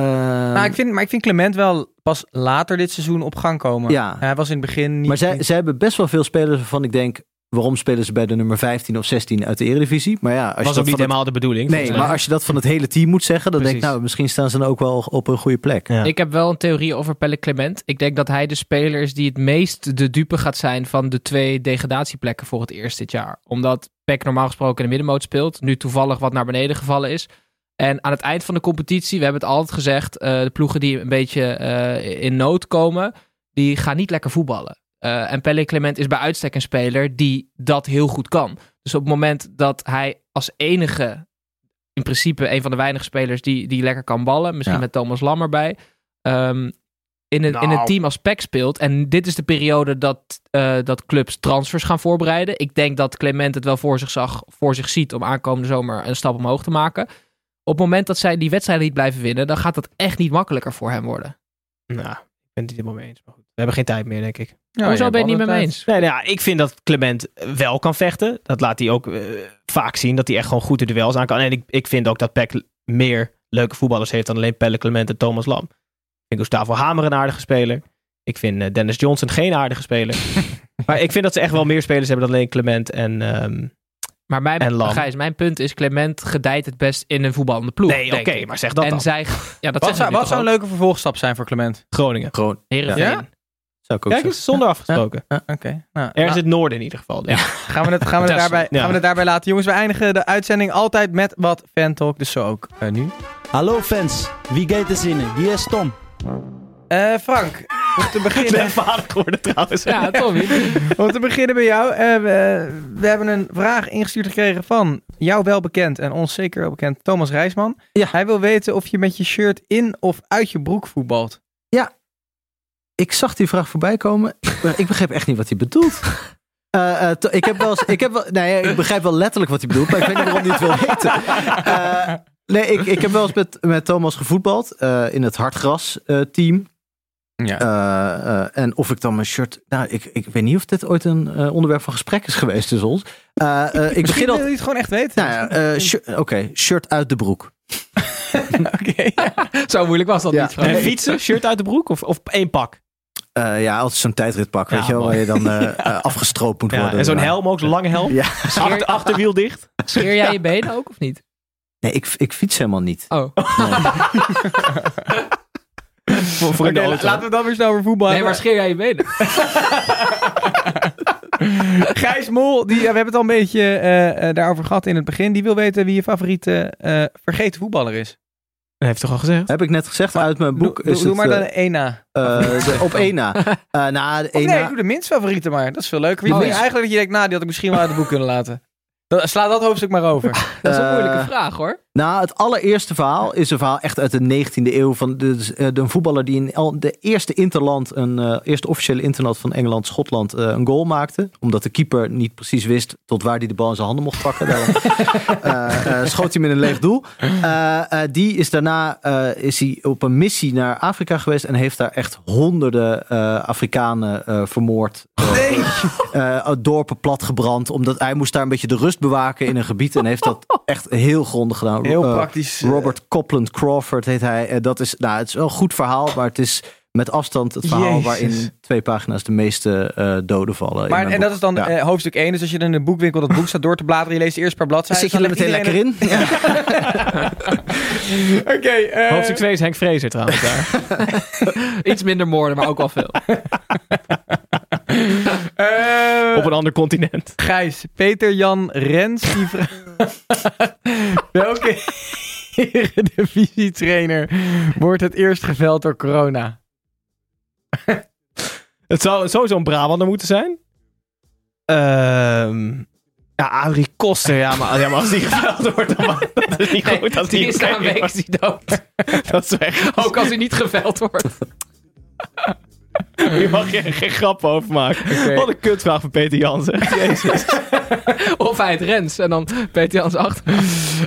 Nou, ik vind, maar ik vind Clement wel pas later dit seizoen op gang komen. Ja. Hij was in het begin niet... maar zij, zij hebben best wel veel spelers waarvan ik denk, waarom spelen ze bij de nummer 15 of 16 uit de Eredivisie? Maar ja, als je was dat ook niet van het- helemaal de bedoeling. Nee, maar als je dat van het hele team moet zeggen, dan denk ik, nou, misschien staan ze dan ook wel op een goede plek. Ja. Ik heb wel een theorie over Pelle Clement. Ik denk dat hij de speler is die het meest de dupe gaat zijn van de twee degradatieplekken voor het eerst dit jaar. Omdat Peck normaal gesproken in de middenmoot speelt. Nu toevallig wat naar beneden gevallen is. En aan het eind van de competitie, we hebben het altijd gezegd, eh, de ploegen die een beetje eh, in nood komen, die gaan niet lekker voetballen. Eh, en Pelle Clement is bij uitstek een speler die dat heel goed kan. Dus op het moment dat hij als enige, in principe een van de weinige spelers die, die lekker kan ballen, misschien Ja. met Thomas Lam erbij, ehm, in, een, in een Nou. team als PEC speelt. En dit is de periode dat, eh, dat clubs transfers gaan voorbereiden. Ik denk dat Clement het wel voor zich, zag, voor zich ziet om aankomende zomer een stap omhoog te maken. Op het moment dat zij die wedstrijden niet blijven winnen, dan gaat dat echt niet makkelijker voor hem worden. Nou, ik ben het niet helemaal mee eens. Maar goed. We hebben geen tijd meer, denk ik. Ja, Hoezo ben je het niet mee altijd eens? Nee, nou ja, ik vind dat Clement wel kan vechten. Dat laat hij ook eh, vaak zien. Dat hij echt gewoon goed de duels aan kan. En ik, ik vind ook dat PEC meer leuke voetballers heeft dan alleen Pelle Clement en Thomas Lam. Ik vind Gustavo Hamer een aardige speler. Ik vind eh, Dennis Johnson geen aardige speler. maar ik vind dat ze echt wel meer spelers hebben dan alleen Clement en... ehm, Maar mijn, En Lam. Gijs, mijn punt is, Clement gedijt het best in een voetballende ploeg. nee, oké, maar zeg dat en dan. zij, ja, dat Wat, zou, wat zou een leuk leuke vervolgstap zijn voor Clement? Groningen. Gewoon, Heerenveen. Ja? Zou ik ook Kijk eens, zonder afgesproken. Oké. Nou, Ergens in het noorden in ieder geval. denk ik. gaan, we het, gaan, we het daarbij, ja. gaan we het daarbij laten. Jongens, we eindigen de uitzending altijd met wat fantalk. Dus zo ook eh, nu. Hallo fans, wie gaat er zinnen? Hier is Tom. Eh, Frank, om te Ik ben beginnen, vader geworden trouwens. Ja, Tommy. om te beginnen bij jou. eh, we, we hebben een vraag ingestuurd gekregen van jou wel bekend en ons zeker wel bekend Thomas Rijsman. Ja. Hij wil weten of je met je shirt in of uit je broek voetbalt. Ik zag die vraag voorbij komen. Ik be- Ik begreep echt niet wat hij bedoelt. Eh, eh, to- ik, heb wel eens, ik, heb wel, ja, ik begrijp wel letterlijk wat hij bedoelt, maar ik weet niet waarom hij het wil weten. Eh, nee, ik, ik heb wel eens met, met Thomas gevoetbald eh, in het hardgras eh, team. Ja. Eh, eh, en of ik dan mijn shirt. Nou, ik, ik weet niet of dit ooit een eh, onderwerp van gesprek is geweest tussen ons. Eh, eh, ik begin wil al. je het gewoon echt weten. Nou eh, oké, shirt uit de broek. Oké. Zo moeilijk was dat Ja. niet. En fietsen, shirt uit de broek of, of één pak? Eh, ja, altijd zo'n tijdritpak, weet Ja, je wel, waar je dan eh, eh, afgestroopt moet Ja, worden. en zo'n helm ook, zo'n lange helm. Ja. Achter, achterwiel dicht. Scheer jij je benen ook of niet? Nee, ik, ik fiets helemaal niet. Oh. Voor, voor auto. laten we dan weer snel over voetbal Nee, maar scheer jij je benen? Gijs Mol, die, we hebben het al een beetje daarover gehad in het begin. Die wil weten wie je favoriete eh, vergeten voetballer is. Dat heeft toch al gezegd? Heb ik net gezegd uit mijn boek. doe, is doe het, maar de één na. eh, de- op één na. Eh na één nee, na. doe de minst favoriete maar. Dat is veel leuker. Wie Oh, vind je ja. eigenlijk dat je denkt, nou, die had ik misschien wel uit het boek kunnen laten. Dan, sla dat hoofdstuk maar over. Dat is een moeilijke vraag hoor. Nou, het allereerste verhaal is een verhaal echt uit de 19e eeuw. Van de, eh, de, een voetballer die in de eerste interland, een eh, eerste officiële interland van Engeland, Schotland, eh, een goal maakte. Omdat de keeper niet precies wist tot waar hij de bal in zijn handen mocht pakken. Daarom schoot hij met een leeg doel. Die is daarna is hij op een missie naar Afrika geweest en heeft daar echt honderden Afrikanen vermoord. Eh, dorpen platgebrand. Omdat hij moest daar een beetje de rust bewaken in een gebied. En heeft dat echt heel grondig gedaan. Heel Eh, praktisch. eh, Robert Copland Crawford heet hij. Eh, dat is, nou, het is wel een goed verhaal, maar het is met afstand het verhaal Jezus. waarin twee pagina's de meeste eh, doden vallen. Maar, en boek. dat is dan Ja. hoofdstuk 1. Dus als je dan in de boekwinkel dat boek staat door te bladeren, je leest de eerste paar Dan bladzijden. zit je er meteen lekker in. Ja. Oké. eh, Hoofdstuk 2 is Henk Vrezer trouwens daar. Iets minder moorden, maar ook wel veel. eh, Op een ander continent. Gijs, Peter Jan Rens, die vraagt... Welke eredivisie-trainer wordt het eerst geveld door corona? Het zou sowieso een Brabander moeten zijn. Ehm ja, Adrie Koster. Ja maar, ja, maar als die geveld wordt, dan dat is niet Nee, goed. Als die die is na een week is die dood. Dat is. Ook als hij niet geveld wordt. Hier mag je geen grap over maken. Wat een kutvraag van Peter Jansen. Jezus. Of hij het Rens. En dan Peter Jans achter.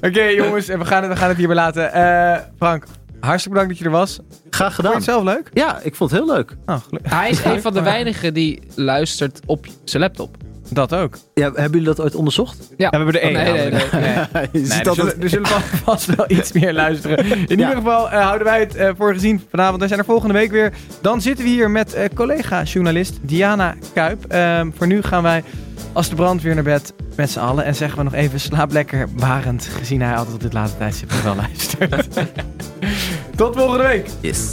Oké jongens, we gaan, het, we gaan het hierbij laten. Eh, Frank, hartstikke bedankt dat je er was. Graag Vond je gedaan. het zelf leuk? Ja, ik vond het heel leuk. Oh. Hij is een van de weinigen die luistert op zijn laptop. Dat ook. Ja, hebben jullie dat ooit onderzocht? Ja. We hebben er één. Nee, nee, nee. Nee. je Nee, ziet er, zullen, er zullen vast- wel iets meer luisteren. In ieder geval eh, houden wij het eh, voor gezien vanavond. Wij zijn er volgende week weer. Dan zitten we hier met eh, collega-journalist Diana Kuip. Ehm, voor nu gaan wij als de brandweer naar bed met z'n allen. En zeggen we nog even slaap lekker Barend. Gezien hij altijd op dit late tijdstip nog wel luistert. Tot volgende week. Yes.